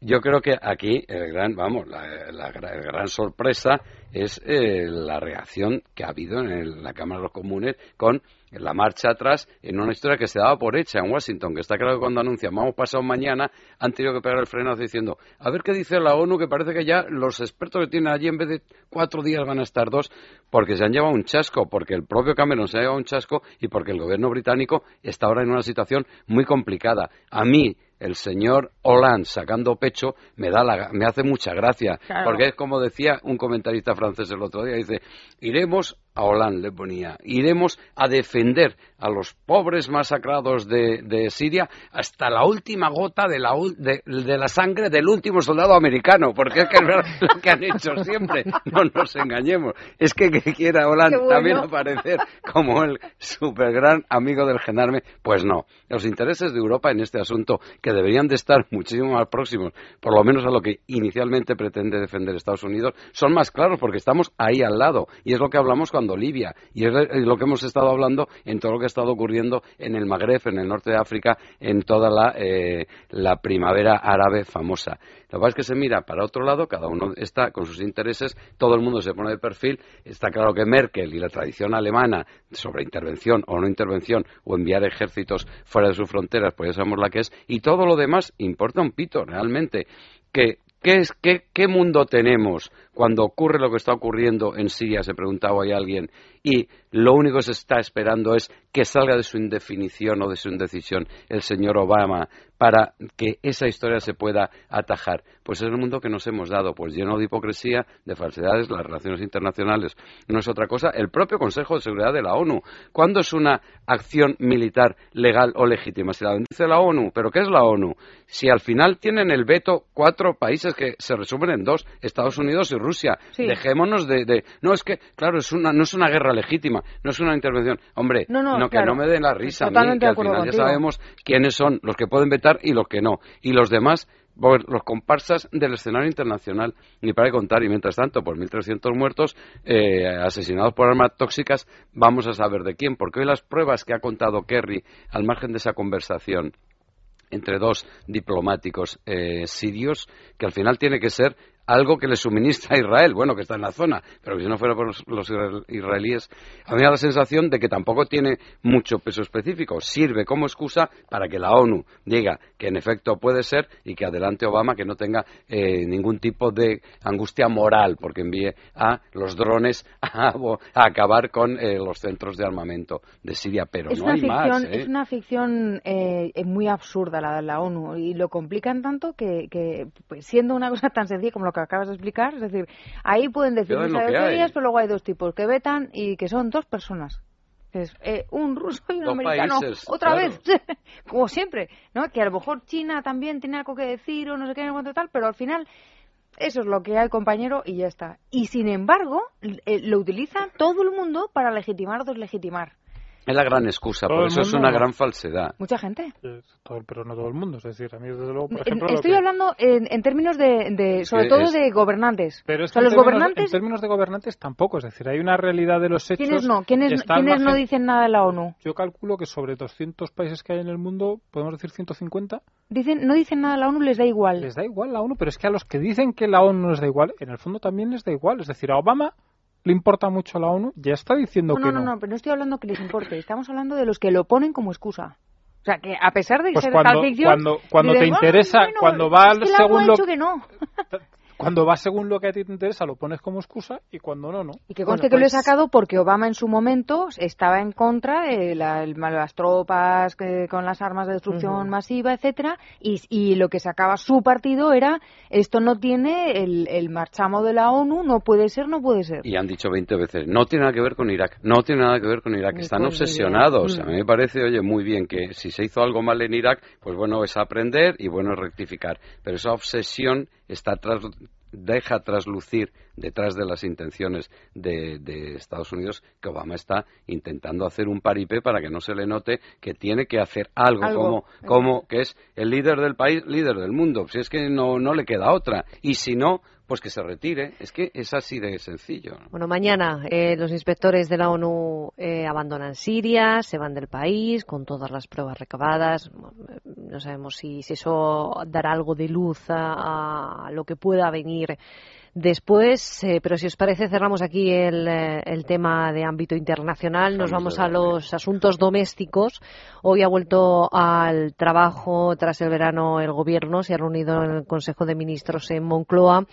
E: yo creo que aquí el gran, vamos, la, gran sorpresa es eh, la reacción que ha habido en la Cámara de los Comunes con la marcha atrás en una historia que se daba por hecha en Washington, que está claro que cuando anuncian vamos pasado mañana, han tenido que pegar el frenazo diciendo, a ver qué dice la ONU, que parece que ya los expertos que tienen allí en vez de cuatro días van a estar dos, porque se han llevado un chasco, porque el propio Cameron se ha llevado un chasco y porque el gobierno británico está ahora en una situación muy complicada. A mí, el señor Hollande sacando pecho me da la, me hace mucha gracia. Porque es como decía un comentarista francés el otro día dice iremos a Hollande le ponía iremos a defender a los pobres masacrados de, de Siria hasta la última gota de la, de, la sangre del último soldado americano porque es que es lo que han hecho siempre. No nos engañemos. Es que, que quiera Hollande también aparecer como el super gran amigo del gendarme. Pues no. Los intereses de Europa en este asunto que deberían de estar [laughs] muchísimo más próximos, por lo menos a lo que inicialmente pretende defender Estados Unidos, son más claros porque estamos ahí al lado. Y es lo que hablamos cuando Libia, y es lo que hemos estado hablando en todo lo que ha estado ocurriendo en el Magreb, en el norte de África, en toda la, eh, la primavera árabe famosa. Lo que pasa es que se mira para otro lado, cada uno está con sus intereses, todo el mundo se pone de perfil. Está claro que Merkel y la tradición alemana sobre intervención o no intervención o enviar ejércitos fuera de sus fronteras, pues ya sabemos la que es, y todo lo demás importa un pito realmente. Que ¿Qué, es, qué, ¿Qué mundo tenemos cuando ocurre lo que está ocurriendo en Siria? Se preguntaba ahí alguien. Y lo único que se está esperando es que salga de su indefinición o de su indecisión el señor Obama para que esa historia se pueda atajar. Pues es el mundo que nos hemos dado, pues lleno de hipocresía, de falsedades, las relaciones internacionales no es otra cosa. El propio Consejo de Seguridad de la ONU. ¿Cuándo es una acción militar legal o legítima? Si la bendice la ONU. ¿Pero qué es la ONU? Si al final tienen el veto cuatro países que se resumen en dos, Estados Unidos y Rusia. Dejémonos de, No, es que, claro, es una, no es una guerra legítima, no es una intervención. Hombre, no, que no me den la risa a mí, que al final ya sabemos quiénes son los que pueden vetar y los que no. Y los demás los comparsas del escenario internacional, ni para contar. Y mientras tanto, por 1.300 muertos eh, asesinados por armas tóxicas, vamos a saber de quién. Porque hoy las pruebas que ha contado Kerry al margen de esa conversación entre dos diplomáticos eh, sirios, que al final tiene que ser algo que le suministra a Israel, bueno, que está en la zona, pero que si no fuera por los, israelíes, a mí da la sensación de que tampoco tiene mucho peso específico. Sirve como excusa para que la ONU diga que en efecto puede ser y que adelante Obama que no tenga eh, ningún tipo de angustia moral porque envíe a los drones [laughs] a, acabar con eh, los centros de armamento de Siria, pero no hay más.
D: Es una ficción ¿eh? muy absurda la de la ONU y lo complican tanto que, que pues, siendo una cosa tan sencilla como lo que acabas de explicar. Es decir, ahí pueden decir teorías, pero luego hay dos tipos que vetan y que son dos personas. Es, eh, un ruso y un americano. [laughs] Otra vez, [laughs] como siempre, ¿no? Que a lo mejor China también tiene algo que decir o no sé qué, no tal, pero al final eso es lo que hay, compañero, y ya está. Y sin embargo, eh, lo utiliza todo el mundo para legitimar o deslegitimar.
E: Es la gran excusa, por eso es una gran falsedad.
D: Mucha gente.
C: pero no todo el mundo. Es decir, a mí, desde luego, por
D: ejemplo. Estoy hablando en, términos de. sobre todo de gobernantes.
C: Pero es que los gobernantes. En términos de gobernantes tampoco. Es decir, hay una realidad de los hechos.
D: ¿Quiénes no? ¿Quiénes, ¿quiénes no dicen nada de la ONU?
C: Yo calculo que sobre 200 países que hay en el mundo, podemos decir 150.
D: Dicen, no dicen nada de la ONU, les da igual.
C: Les da igual la ONU, pero es que a los que dicen que la ONU les da igual, en el fondo también les da igual. Es decir, a Obama le importa mucho a la ONU, ya está diciendo
D: que
C: no.
D: No, no, no, pero no estoy hablando que les importe, estamos hablando de los que lo ponen como excusa. O sea, que a pesar de
C: pues
D: ser
C: cuando,
D: ficción,
C: cuando, cuando te interesa, cuando va
D: que
C: según lo
D: que no. [laughs]
C: Cuando va según lo que a ti te interesa, lo pones como excusa y cuando no, no.
D: Y que conste que lo he pues sacado porque Obama en su momento estaba en contra de las tropas con las armas de destrucción masiva, etcétera, y, lo que sacaba su partido era esto no tiene el, el, marchamo de la ONU, no puede ser, no puede ser.
E: Y han dicho 20 veces, no tiene nada que ver con Irak, no tiene nada que ver con Irak, están obsesionados. A mí me parece, oye, muy bien que si se hizo algo mal en Irak, pues bueno, es aprender y bueno, es rectificar. Pero esa obsesión está tras, deja traslucir detrás de las intenciones de, Estados Unidos que Obama está intentando hacer un paripé para que no se le note que tiene que hacer algo, como, como que es el líder del país, líder del mundo. Si es que no, no le queda otra. Y si no, pues que se retire. Es que es así de sencillo.
B: Bueno, mañana eh, los inspectores de la ONU eh, abandonan Siria, se van del país con todas las pruebas recabadas. No sabemos si, si eso dará algo de luz a lo que pueda venir después, eh, pero si os parece cerramos aquí el, eh, el tema de ámbito internacional, nos vamos a los asuntos domésticos. Hoy ha vuelto al trabajo tras el verano el gobierno, se ha reunido en el Consejo de Ministros en Moncloa.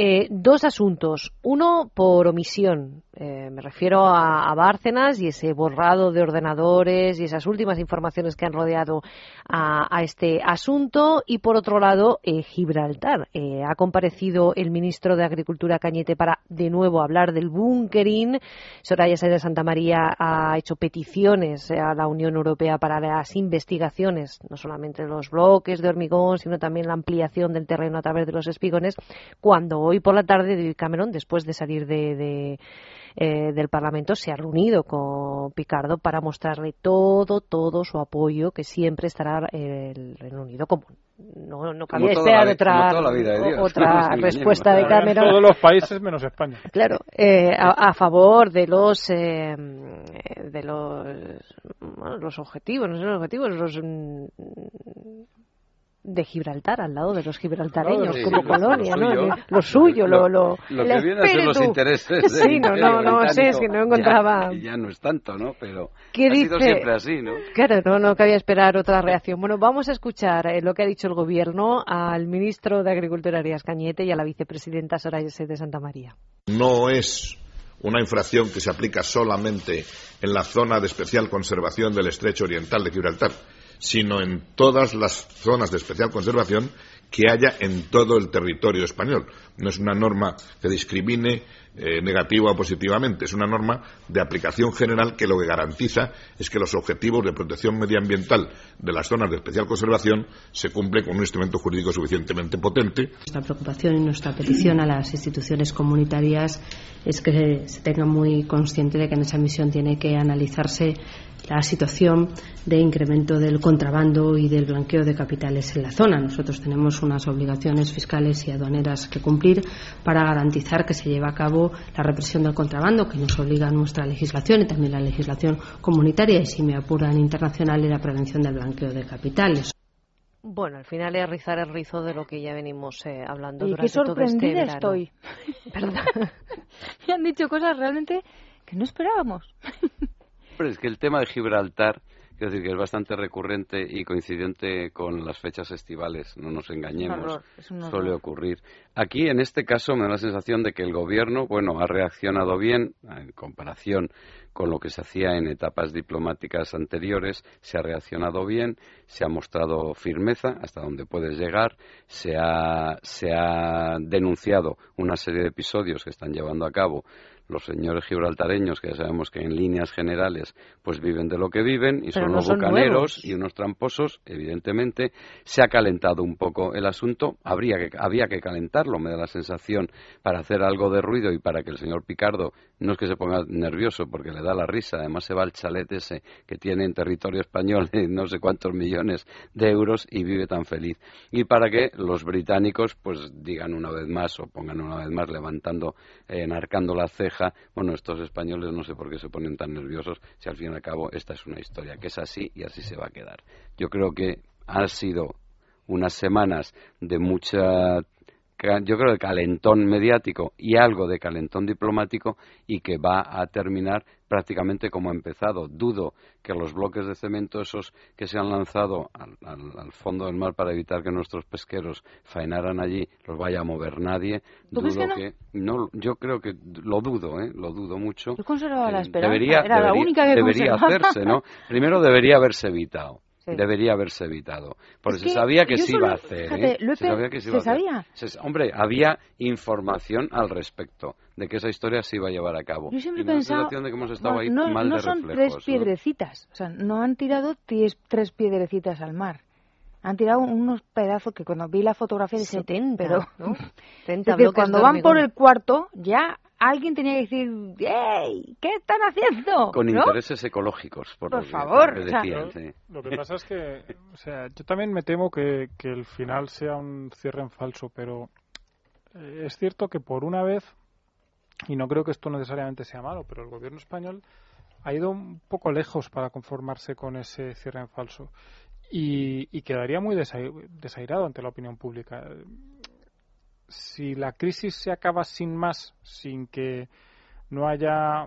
B: Eh, dos asuntos, uno por omisión, me refiero a, Bárcenas y ese borrado de ordenadores y esas últimas informaciones que han rodeado a, este asunto y por otro lado Gibraltar. ha comparecido el ministro de Agricultura Cañete para de nuevo hablar del bunkering. Soraya Sáenz de Santa María ha hecho peticiones a la Unión Europea para las investigaciones, no solamente los bloques de hormigón, sino también la ampliación del terreno a través de los espigones, cuando hoy por la tarde David Cameron, después de salir de eh, del Parlamento se ha reunido con Picardo para mostrarle todo, todo su apoyo, que siempre estará el Reino Unido como no, no cabía esperar otra, otra [laughs] respuesta de Cameron.
C: Todos los países menos España.
B: Claro, eh, a, favor de los eh, de los, los objetivos, no sé los objetivos, los de Gibraltar, al lado de los gibraltareños, como colonia, ¿no? Lo suyo, lo, lo,
E: lo, que viene a ser los intereses. [laughs]
B: Sí, no, no, no, sé, es que no encontraba.
E: Ya, ya no es tanto, ¿no? Pero ha sido siempre así, ¿no?
B: Claro, no, no cabía esperar otra reacción. Bueno, vamos a escuchar eh, lo que ha dicho el gobierno al ministro de Agricultura Arias Cañete y a la vicepresidenta Soraya de Santa María.
R: No es una infracción que se aplica solamente en la zona de especial conservación del estrecho oriental de Gibraltar, sino en todas las zonas de especial conservación que haya en todo el territorio español. No es una norma que discrimine eh, negativa o positivamente, es una norma de aplicación general que lo que garantiza es que los objetivos de protección medioambiental de las zonas de especial conservación se cumplen con un instrumento jurídico suficientemente potente.
S: Nuestra preocupación y nuestra petición a las instituciones comunitarias es que se tenga muy consciente de que en esa misión tiene que analizarse la situación de incremento del contrabando y del blanqueo de capitales en la zona. Nosotros tenemos unas obligaciones fiscales y aduaneras que cumplir para garantizar que se lleve a cabo la represión del contrabando, que nos obliga nuestra legislación y también la legislación comunitaria y, si me apuran, internacional y la prevención del blanqueo de capitales.
B: Bueno, al final es rizar el rizo de lo que ya venimos eh, hablando
D: y
B: durante qué
D: sorprendida
B: todo este
D: estoy. [laughs] [laughs] Me han dicho cosas realmente que no esperábamos [laughs]
E: es que el tema de Gibraltar, quiero decir que es bastante recurrente y coincidente con las fechas estivales, no nos engañemos, suele ocurrir. Aquí, en este caso, me da la sensación de que el gobierno, bueno, ha reaccionado bien en comparación con lo que se hacía en etapas diplomáticas anteriores, se ha reaccionado bien, se ha mostrado firmeza hasta donde puedes llegar, se ha, se ha denunciado una serie de episodios que están llevando a cabo los señores gibraltareños, que ya sabemos que en líneas generales pues viven de lo que viven y son unos bucaneros y unos tramposos, evidentemente, se ha calentado un poco el asunto, habría que, había que calentarlo, me da la sensación, para hacer algo de ruido y para que el señor Picardo no es que se ponga nervioso porque le da la risa, además se va al chalet ese que tiene en territorio español no sé cuántos millones de euros y vive tan feliz. Y para que los británicos pues digan una vez más o pongan una vez más levantando, enarcando la ceja bueno, estos españoles no sé por qué se ponen tan nerviosos si al fin y al cabo esta es una historia que es así y así se va a quedar. Yo creo que han sido unas semanas de mucha yo creo de calentón mediático y algo de calentón diplomático y que va a terminar prácticamente como ha empezado. Dudo que los bloques de cemento esos que se han lanzado al, fondo del mar para evitar que nuestros pesqueros faenaran allí los vaya a mover nadie.
D: Dudo
E: que, no? yo creo que lo dudo, ¿eh? lo dudo mucho.
D: Yo conservaba la
E: eh,
D: esperanza.
E: Debería,
D: Era la única que
E: debería hacerse, ¿no? [laughs] Primero debería haberse evitado debería haberse evitado. Porque se sabía que se iba a hacer. ¿eh? se sabía que se iba a hacer. hombre, había información al respecto de que esa historia se iba a llevar a cabo.
D: Yo siempre he pensado,
E: de que hemos estado ahí mal
D: no
E: son
D: tres piedrecitas, o sea, no han tirado tres piedrecitas al mar. Han tirado unos pedazos que cuando vi la fotografía dije,
B: 70,
D: pero
B: ¿no? [laughs]
D: cuando van por el cuarto ya alguien tenía que decir, ¡Ey! ¿Qué están haciendo?
E: Con intereses ecológicos, por,
D: favor.
C: Lo que pasa es que, o sea, yo también me temo que, que el final sea un cierre en falso, pero eh, es cierto que por una vez, y no creo que esto necesariamente sea malo, pero el gobierno español ha ido un poco lejos para conformarse con ese cierre en falso y, y quedaría muy desairado ante la opinión pública si la crisis se acaba sin más, sin que no haya,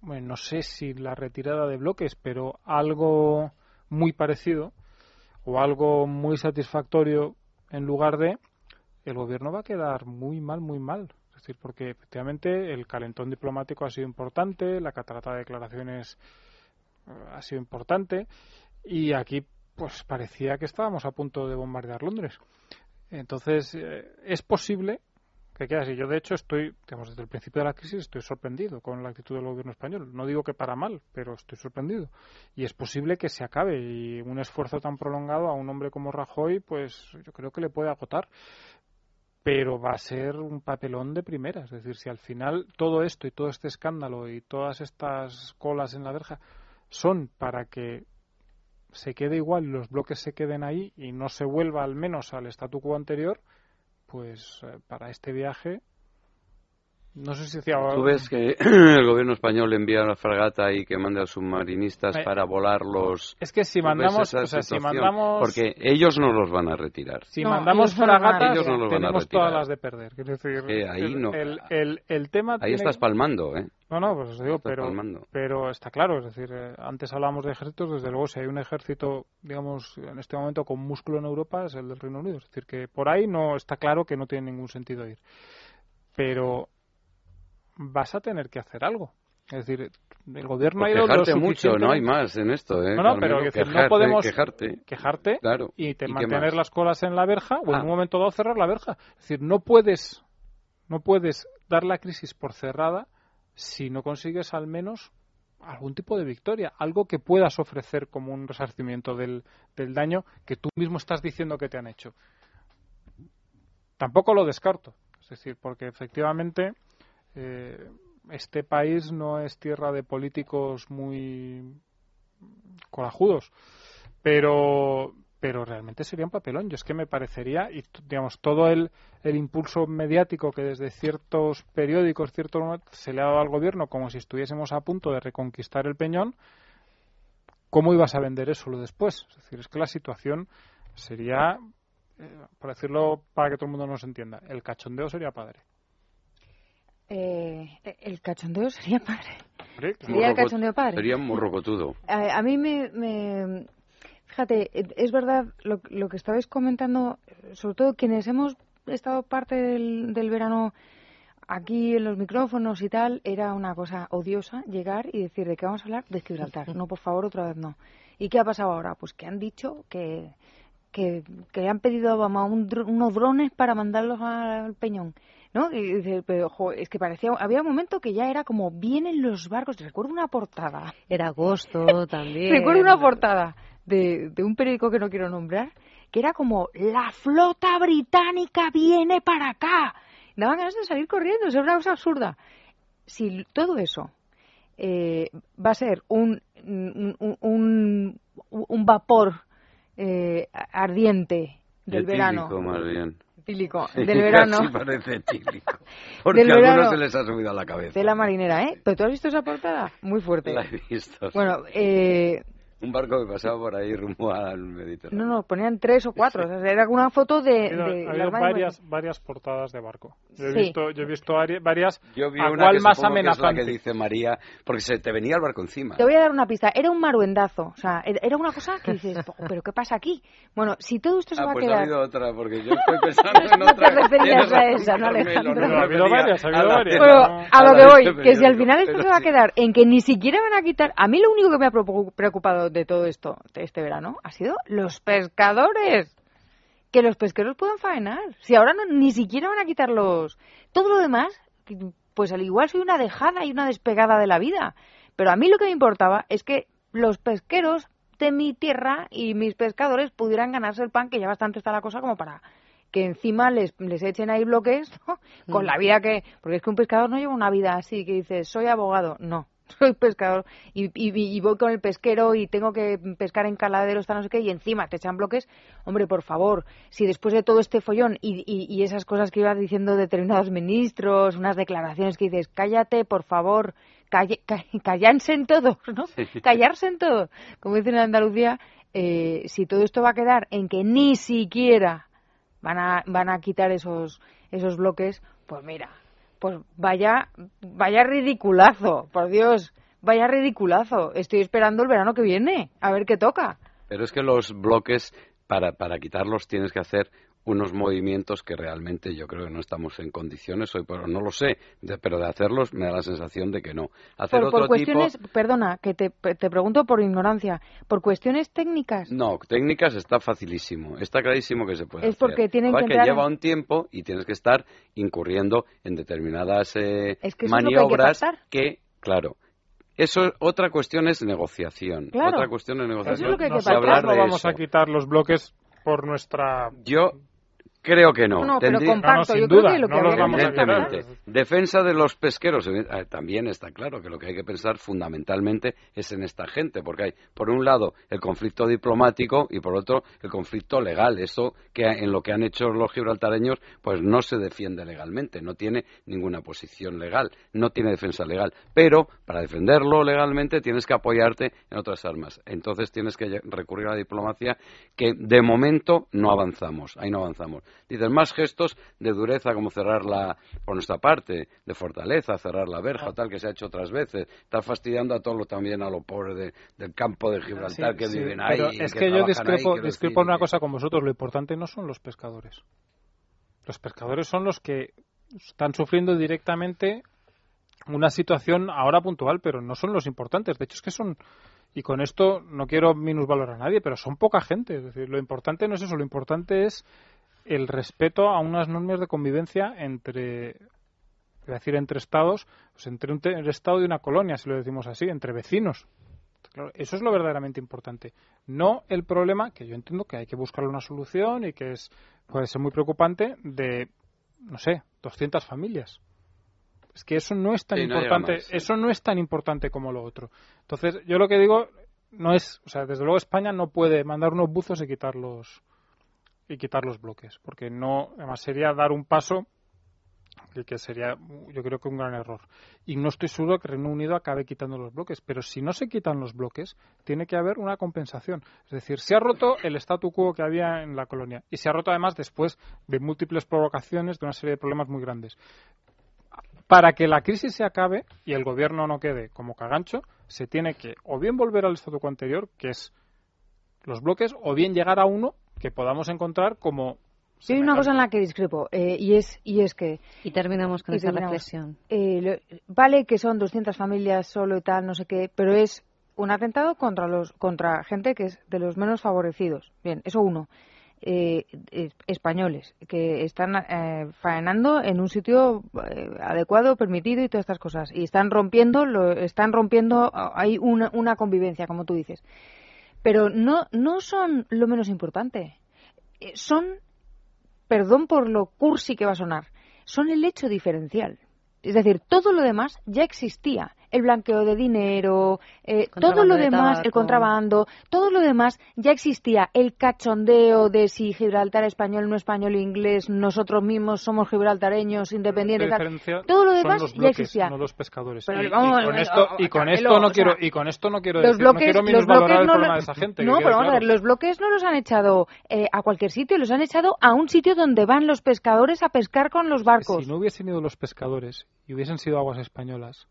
C: bueno, no sé si la retirada de bloques, pero algo muy parecido o algo muy satisfactorio en lugar de, el gobierno va a quedar muy mal, muy mal. Es decir, porque efectivamente el calentón diplomático ha sido importante, la catarata de declaraciones eh, ha sido importante y aquí pues parecía que estábamos a punto de bombardear Londres. Entonces, eh, es posible que quede así. Yo, de hecho, estoy, digamos, desde el principio de la crisis estoy sorprendido con la actitud del gobierno español. No digo que para mal, pero estoy sorprendido. Y es posible que se acabe. Y un esfuerzo tan prolongado a un hombre como Rajoy, pues yo creo que le puede agotar. Pero va a ser un papelón de primera. Es decir, si al final todo esto y todo este escándalo y todas estas colas en la verja son para que se quede igual los bloques se queden ahí y no se vuelva al menos al statu quo anterior, pues eh, para este viaje no sé si
E: Tú ves que [clears throat] el gobierno español envía una fragata y que manda a submarinistas eh, para volar los.
C: Es que si mandamos, o sea, si mandamos.
E: Porque ellos no los van a retirar.
C: Si mandamos fragatas, ellos no los tenemos van a todas las de perder. Decir,
E: ahí no.
C: El, el, el tema.
E: Ahí estás palmando, ¿eh?
C: No, no, pues os digo, pero, pero está claro. Es decir, eh, antes hablábamos de ejércitos, desde luego, si hay un ejército, digamos, en este momento con músculo en Europa, es el del Reino Unido. Es decir, que por ahí no está claro que no tiene ningún sentido ir. Pero vas a tener que hacer algo. Es decir, el gobierno ha ido
E: quejarte mucho, no hay más en esto, ¿eh?
C: No, no, pero no podemos
E: quejarte,
C: quejarte y, te mantener las colas en la verja o en ah. un momento dado cerrar la verja. Es decir, no puedes, no puedes dar la crisis por cerrada si no consigues al menos algún tipo de victoria, algo que puedas ofrecer como un resarcimiento del, del daño que tú mismo estás diciendo que te han hecho. Tampoco lo descarto, es decir, porque efectivamente eh, este país no es tierra de políticos muy corajudos, pero pero realmente sería un papelón. Yo es que me parecería, y digamos, todo el, el impulso mediático que desde ciertos periódicos, ciertos se le ha dado al gobierno como si estuviésemos a punto de reconquistar el Peñón, ¿cómo ibas a vender eso lo después? Es decir, es que la situación sería, eh, por decirlo para que todo el mundo nos entienda, el cachondeo sería padre.
D: Eh, el cachondeo sería padre. Sería el cachondeo padre.
E: Sería morrocotudo.
D: A, a mí me, Fíjate, es verdad lo, lo, que estabais comentando, sobre todo quienes hemos estado parte del, del verano aquí en los micrófonos y tal, era una cosa odiosa llegar y decir de qué vamos a hablar de Gibraltar. No, por favor, otra vez no. ¿Y qué ha pasado ahora? Pues que han dicho que, que, que han pedido a Obama unos drones para mandarlos al Peñón. ¿No? Y dice, pero es que parecía, había un momento que ya era como vienen los barcos, recuerdo una portada.
B: Era agosto [laughs] también.
D: recuerdo una portada de, de un periódico que no quiero nombrar, que era como la flota británica viene para acá. Daban ganas de salir corriendo, es una cosa absurda. Si todo eso eh, va a ser un, un, un, un vapor eh, ardiente del verano.
E: Más bien
D: tílico del verano.
E: Sí [laughs] parece tílico. [laughs] Porque a algunos se les ha subido a la cabeza.
D: De la marinera, ¿eh? ¿Pero tú has visto esa portada? Muy fuerte.
E: La he visto.
D: Bueno, eh,
E: un barco que pasaba por ahí rumbo al Mediterráneo.
D: No, no, ponían tres o cuatro. O sea, era una foto de.
C: Había, varias, varias portadas de barco. Yo he visto, yo he visto varias.
E: Yo vi una que más amenazante. Que, dice María, porque se te venía el barco encima.
D: Te voy a dar una pista. Era un maruendazo. O sea, era una cosa que dices, ¿pero qué pasa aquí? Bueno, si todo esto se
E: ah,
D: va
E: pues
D: a quedar.
E: ha habido otra, porque yo estoy [laughs] pensando en otra.
D: No te referías a esa, ¿no, Alejandro?
C: ha habido varias, ha habido varias.
D: Bueno, a lo que voy, que si al final esto se va a quedar en que ni siquiera van a quitar. A mí lo único que me ha preocupado de todo esto este verano ha sido los pescadores. Que los pesqueros puedan faenar. Si ahora no, ni siquiera van a quitarlos. Todo lo demás, pues al igual soy una dejada y una despegada de la vida. Pero a mí lo que me importaba es que los pesqueros de mi tierra y mis pescadores pudieran ganarse el pan, que ya bastante está la cosa como para que encima les, les echen ahí bloques con mm. la vida que... Porque es que un pescador no lleva una vida así, que dice, soy abogado. No, [laughs] soy pescador y, y, voy con el pesquero y tengo que pescar en caladeros, no sé qué, y encima te echan bloques, hombre, por favor, si después de todo este follón y, y esas cosas que iba diciendo determinados ministros, unas declaraciones que dices, cállate, por favor, [laughs] callanse en todo, ¿no? [laughs] Callarse en todo, como dicen en Andalucía, eh, si todo esto va a quedar en que ni siquiera van a, van a quitar esos, esos bloques, pues mira, pues vaya, vaya ridiculazo, por Dios, vaya ridiculazo. Estoy esperando el verano que viene, a ver qué toca.
E: Pero es que los bloques, para, para quitarlos, tienes que hacer unos movimientos que realmente yo creo que no estamos en condiciones hoy, pero no lo sé, pero de hacerlos me da la sensación de que no.
D: Hacer por, otro cuestiones, perdona, que te, te, pregunto por ignorancia, por cuestiones técnicas.
E: No, técnicas está facilísimo, está clarísimo que se puede.
D: Es porque tienen
E: que,
D: que
E: lleva un tiempo y tienes que estar incurriendo en determinadas eh, maniobras que, claro, eso otra cuestión es negociación. Otra cuestión es negociación.
C: Eso es lo que hay que no vamos a quitar los bloques por nuestra
E: yo Creo que no.
D: No, pero comparto, yo creo que lo que
E: no Defensa de los pesqueros. Eh, también está claro que lo que hay que pensar fundamentalmente es en esta gente, porque hay, por un lado, el conflicto diplomático y, por otro, el conflicto legal. Eso que en lo que han hecho los gibraltareños, pues no se defiende legalmente, no tiene ninguna posición legal, no tiene defensa legal. Pero, para defenderlo legalmente, tienes que apoyarte en otras armas. Entonces, tienes que recurrir a la diplomacia, que de momento no avanzamos. Ahí no avanzamos. Dicen más gestos de dureza como cerrarla por nuestra parte, de fortaleza, cerrar la verja, tal que se ha hecho otras veces. Está fastidiando a todos también a los pobres del campo de Gibraltar que viven ahí.
C: Pero es que, yo discrepo, discrepo una cosa con vosotros. Lo importante no son los pescadores. Los pescadores son los que están sufriendo directamente una situación ahora puntual, pero no son los importantes. De hecho, es que son y con esto no quiero minusvalorar a nadie, pero son poca gente. Es decir, lo importante no es eso, lo importante es el respeto a unas normas de convivencia entre, es decir, entre estados, pues entre un estado y una colonia, si lo decimos así, entre vecinos. eso es lo verdaderamente importante. No el problema, que yo entiendo que hay que buscar una solución y que es puede ser muy preocupante, de, no sé, 200 familias. Es que eso no es tan importante, eso no es tan importante como lo otro. Entonces, yo lo que digo no es, o sea, desde luego España no puede mandar unos buzos y quitarlos y quitar los bloques, porque no, además sería dar un paso y que sería, yo creo que un gran error. Y no estoy seguro que Reino Unido acabe quitando los bloques, pero si no se quitan los bloques, tiene que haber una compensación. Es decir, se ha roto el statu quo que había en la colonia y se ha roto además después de múltiples provocaciones, de una serie de problemas muy grandes. Para que la crisis se acabe y el gobierno no quede como cagancho, se tiene que o bien volver al statu quo anterior, que es los bloques, o bien llegar a uno que podamos encontrar como
D: hay una cosa en la que discrepo eh, y es y es que
B: y terminamos con esa reflexión.
D: Eh, vale que son 200 familias solo y tal, no sé qué, pero es un atentado contra los contra gente que es de los menos favorecidos. Bien, eso uno. Eh, españoles que están faenando en un sitio adecuado, permitido y todas estas cosas y están rompiendo, lo, están rompiendo, hay una, una convivencia, como tú dices pero no, no son lo menos importante. Eh, son, perdón por lo cursi que va a sonar, son el hecho diferencial. Es decir, todo lo demás ya existía el blanqueo de dinero, eh, todo lo demás, el contrabando, todo lo demás ya existía. El cachondeo de si Gibraltar español, no español, inglés, nosotros mismos somos gibraltareños, independientes. todo lo demás ya existía.
C: No los pescadores. y, con esto, y con esto no quiero, y con esto no quiero decir, no quiero minusvalorar el problema de esa gente.
D: No, pero vamos a ver, los bloques no los han echado eh, a cualquier sitio, los han echado a un sitio donde van los pescadores a pescar con los barcos.
C: Si no hubiesen ido los pescadores y hubiesen sido aguas españolas,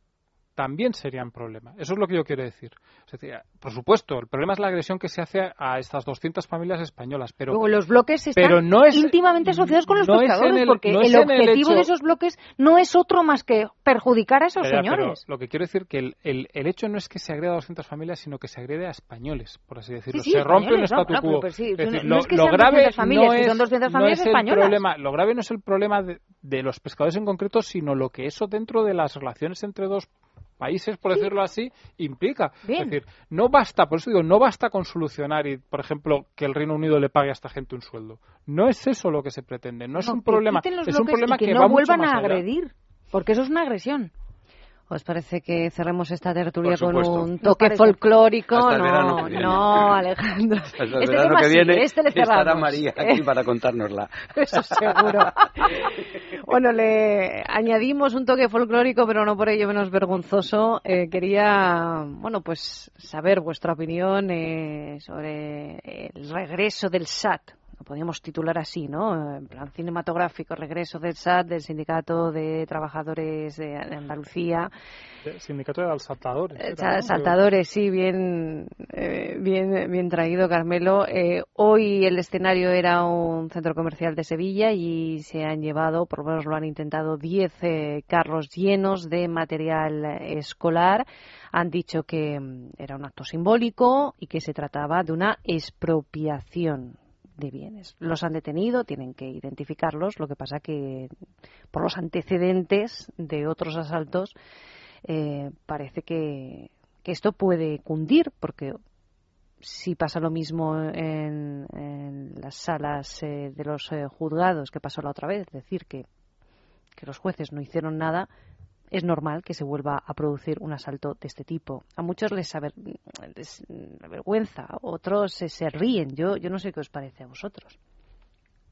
C: también serían problema. Eso es lo que yo quiero decir. por supuesto, el problema es la agresión que se hace a estas 200 familias españolas, pero
D: los bloques están íntimamente asociados con los pescadores, porque el objetivo de esos bloques no es otro más que perjudicar a esos señores.
C: lo que quiero decir que el, el, hecho no es que se agreda a 200 familias, sino que se agrede a españoles, por así decirlo. se rompe un statu quo. lo, grave no es, el problema, lo grave no es el problema de, de los pescadores en concreto, sino lo que eso dentro de las relaciones entre dos países, por decirlo así, implica. Es decir, no basta, por eso digo, no basta con solucionar y, por ejemplo, que el Reino Unido le pague a esta gente un sueldo. No es eso lo que se pretende. No es un problema. Es un problema
D: que,
C: que,
D: no
C: vuelvan
D: a agredir, porque eso es una agresión.
B: ¿Os parece que cerremos esta tertulia con un toque folclórico? no, no, Alejandro.
E: Hasta el este verano que viene este le estará María aquí para contárnosla. [laughs]
B: Eso seguro. [laughs] bueno, le añadimos un toque folclórico, pero no por ello menos vergonzoso. Eh, quería, bueno, pues saber vuestra opinión eh, sobre el regreso del SAT lo podríamos titular así, ¿no? En plan cinematográfico, regreso del SAT, del Sindicato de Trabajadores de Andalucía.
C: El sindicato de saltadores.
B: Eh, saltadores, sí, bien, eh, bien, bien traído, Carmelo. Eh, hoy el escenario era un centro comercial de Sevilla y se han llevado, por lo menos lo han intentado, 10 carros llenos de material escolar. Han dicho que mm, era un acto simbólico y que se trataba de una expropiación de bienes. Los han detenido, tienen que identificarlos, lo que pasa que por los antecedentes de otros asaltos eh, parece que, esto puede cundir porque si pasa lo mismo en, las salas eh, de los eh, juzgados que pasó la otra vez, es decir, que, que los jueces no hicieron nada, es normal que se vuelva a producir un asalto de este tipo. A muchos les, avergüenza, otros se, se, ríen. Yo, yo no sé qué os parece a vosotros.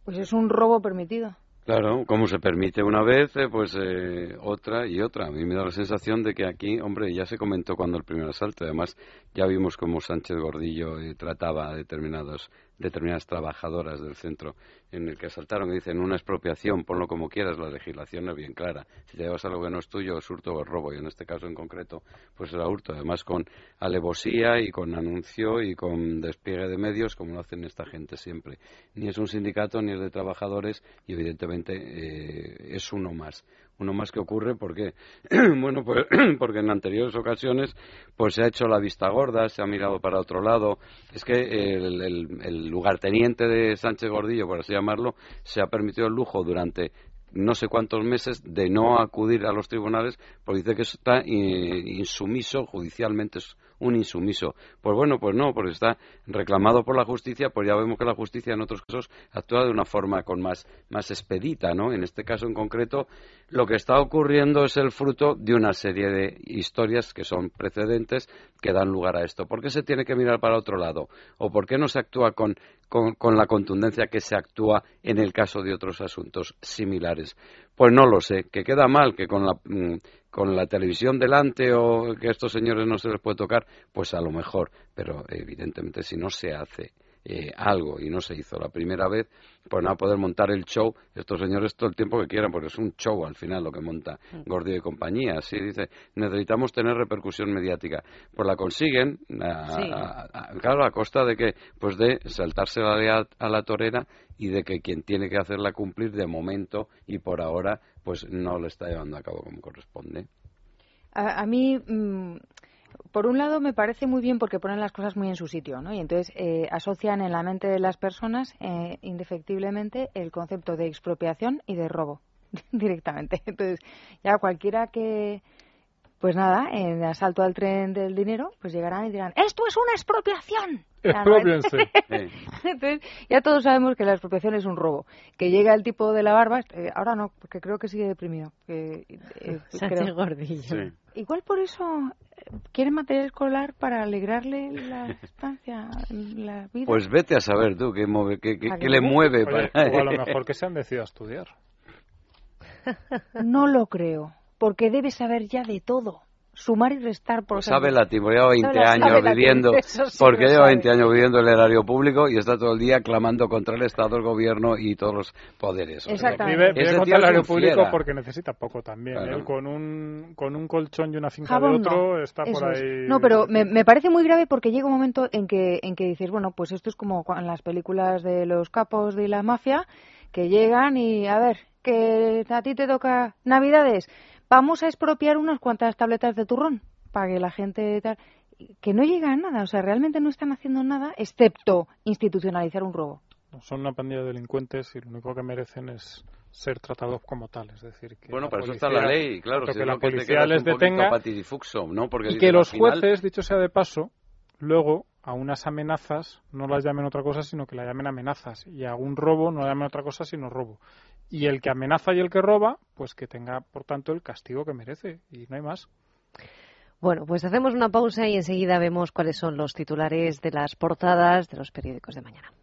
D: Pues es un robo permitido.
E: Claro, como se permite una vez, eh, pues eh, otra y otra. A mí me da la sensación de que aquí, hombre, ya se comentó cuando el primer asalto. Además, ya vimos cómo Sánchez Gordillo eh, trataba a determinados determinadas trabajadoras del centro en el que asaltaron y dicen una expropiación, ponlo como quieras, la legislación es bien clara. Si te llevas algo que no es tuyo, es hurto o es robo. Y en este caso en concreto, pues era hurto. Además con alevosía y con anuncio y con despliegue de medios, como lo hacen esta gente siempre. Ni es un sindicato ni es de trabajadores y evidentemente eh, es uno más uno más que ocurre porque [clears throat] bueno pues [clears throat] porque en anteriores ocasiones pues se ha hecho la vista gorda se ha mirado para otro lado. Es que el, el, lugarteniente de Sánchez Gordillo por así llamarlo se ha permitido el lujo durante no sé cuántos meses de no acudir a los tribunales porque dice que está insumiso judicialmente un insumiso. Pues bueno, pues no, porque está reclamado por la justicia, pues ya vemos que la justicia en otros casos actúa de una forma con más, más expedita, ¿no? En este caso en concreto, lo que está ocurriendo es el fruto de una serie de historias que son precedentes que dan lugar a esto. ¿Por qué se tiene que mirar para otro lado? ¿O por qué no se actúa con, con la contundencia que se actúa en el caso de otros asuntos similares? Pues no lo sé, que queda mal que con la, mm, con la televisión delante o que a estos señores no se les puede tocar, pues a lo mejor, pero evidentemente si no se hace eh, algo y no se hizo la primera vez, pues no va a poder montar el show estos señores todo el tiempo que quieran, porque es un show al final lo que monta mm. Gordillo y compañía. Así dice, necesitamos tener repercusión mediática. Pues la consiguen, claro, a costa de que, pues de saltarse la a la torera y de que quien tiene que hacerla cumplir de momento y por ahora, pues no lo está llevando a cabo como corresponde.
D: A, mí. Mm, por un lado me parece muy bien porque ponen las cosas muy en su sitio, ¿no? Y entonces eh, asocian en la mente de las personas eh, indefectiblemente el concepto de expropiación y de robo [laughs] directamente. Entonces ya cualquiera que pues nada, en asalto al tren del dinero, pues llegarán y dirán, esto es una expropiación.
C: Expropiense. [laughs]
D: Entonces, ya todos sabemos que la expropiación es un robo. Que llega el tipo de la barba, eh, ahora no, porque creo que sigue deprimido. Que,
B: eh, gordillo.
D: Igual por eso eh, quiere material escolar para alegrarle la [laughs] estancia, la vida.
E: Pues vete a saber tú qué, mueve, qué, le mueve.
C: o a lo [laughs] mejor que se han decidido a estudiar.
D: No lo creo porque debe saber ya de todo. Sumar y restar, por
E: Sabe latín, lleva 20 años viviendo, [laughs] porque lleva 20 años viviendo en el erario público y está todo el día clamando contra el Estado, el gobierno y todos los poderes.
C: Exactamente. vive, contra el erario público porque necesita poco también. ¿eh? Con, un, con un colchón y una finca de otro está por ahí.
D: No, pero me, me, parece muy grave porque llega un momento en que, en que dices, bueno, pues esto es como en las películas de los capos de la mafia que llegan y, a ver, que a ti te toca Navidades vamos a expropiar unas cuantas tabletas de turrón para que la gente que no llega a nada, o sea, realmente no están haciendo nada excepto institucionalizar un robo.
C: Son una pandilla de delincuentes y lo único que merecen es ser tratados como tales, es decir, que
E: bueno, pero eso está la ley, claro,
C: que la policía les detenga
E: ¿no? Porque
C: y que los jueces, dicho sea de paso, luego a unas amenazas no las llamen otra cosa, sino que la llamen amenazas. Y a un robo no la llamen otra cosa, sino robo. Y el que amenaza y el que roba, pues que tenga, por tanto, el castigo que merece. Y no hay más.
B: Bueno, pues hacemos una pausa y enseguida vemos cuáles son los titulares de las portadas de los periódicos de mañana.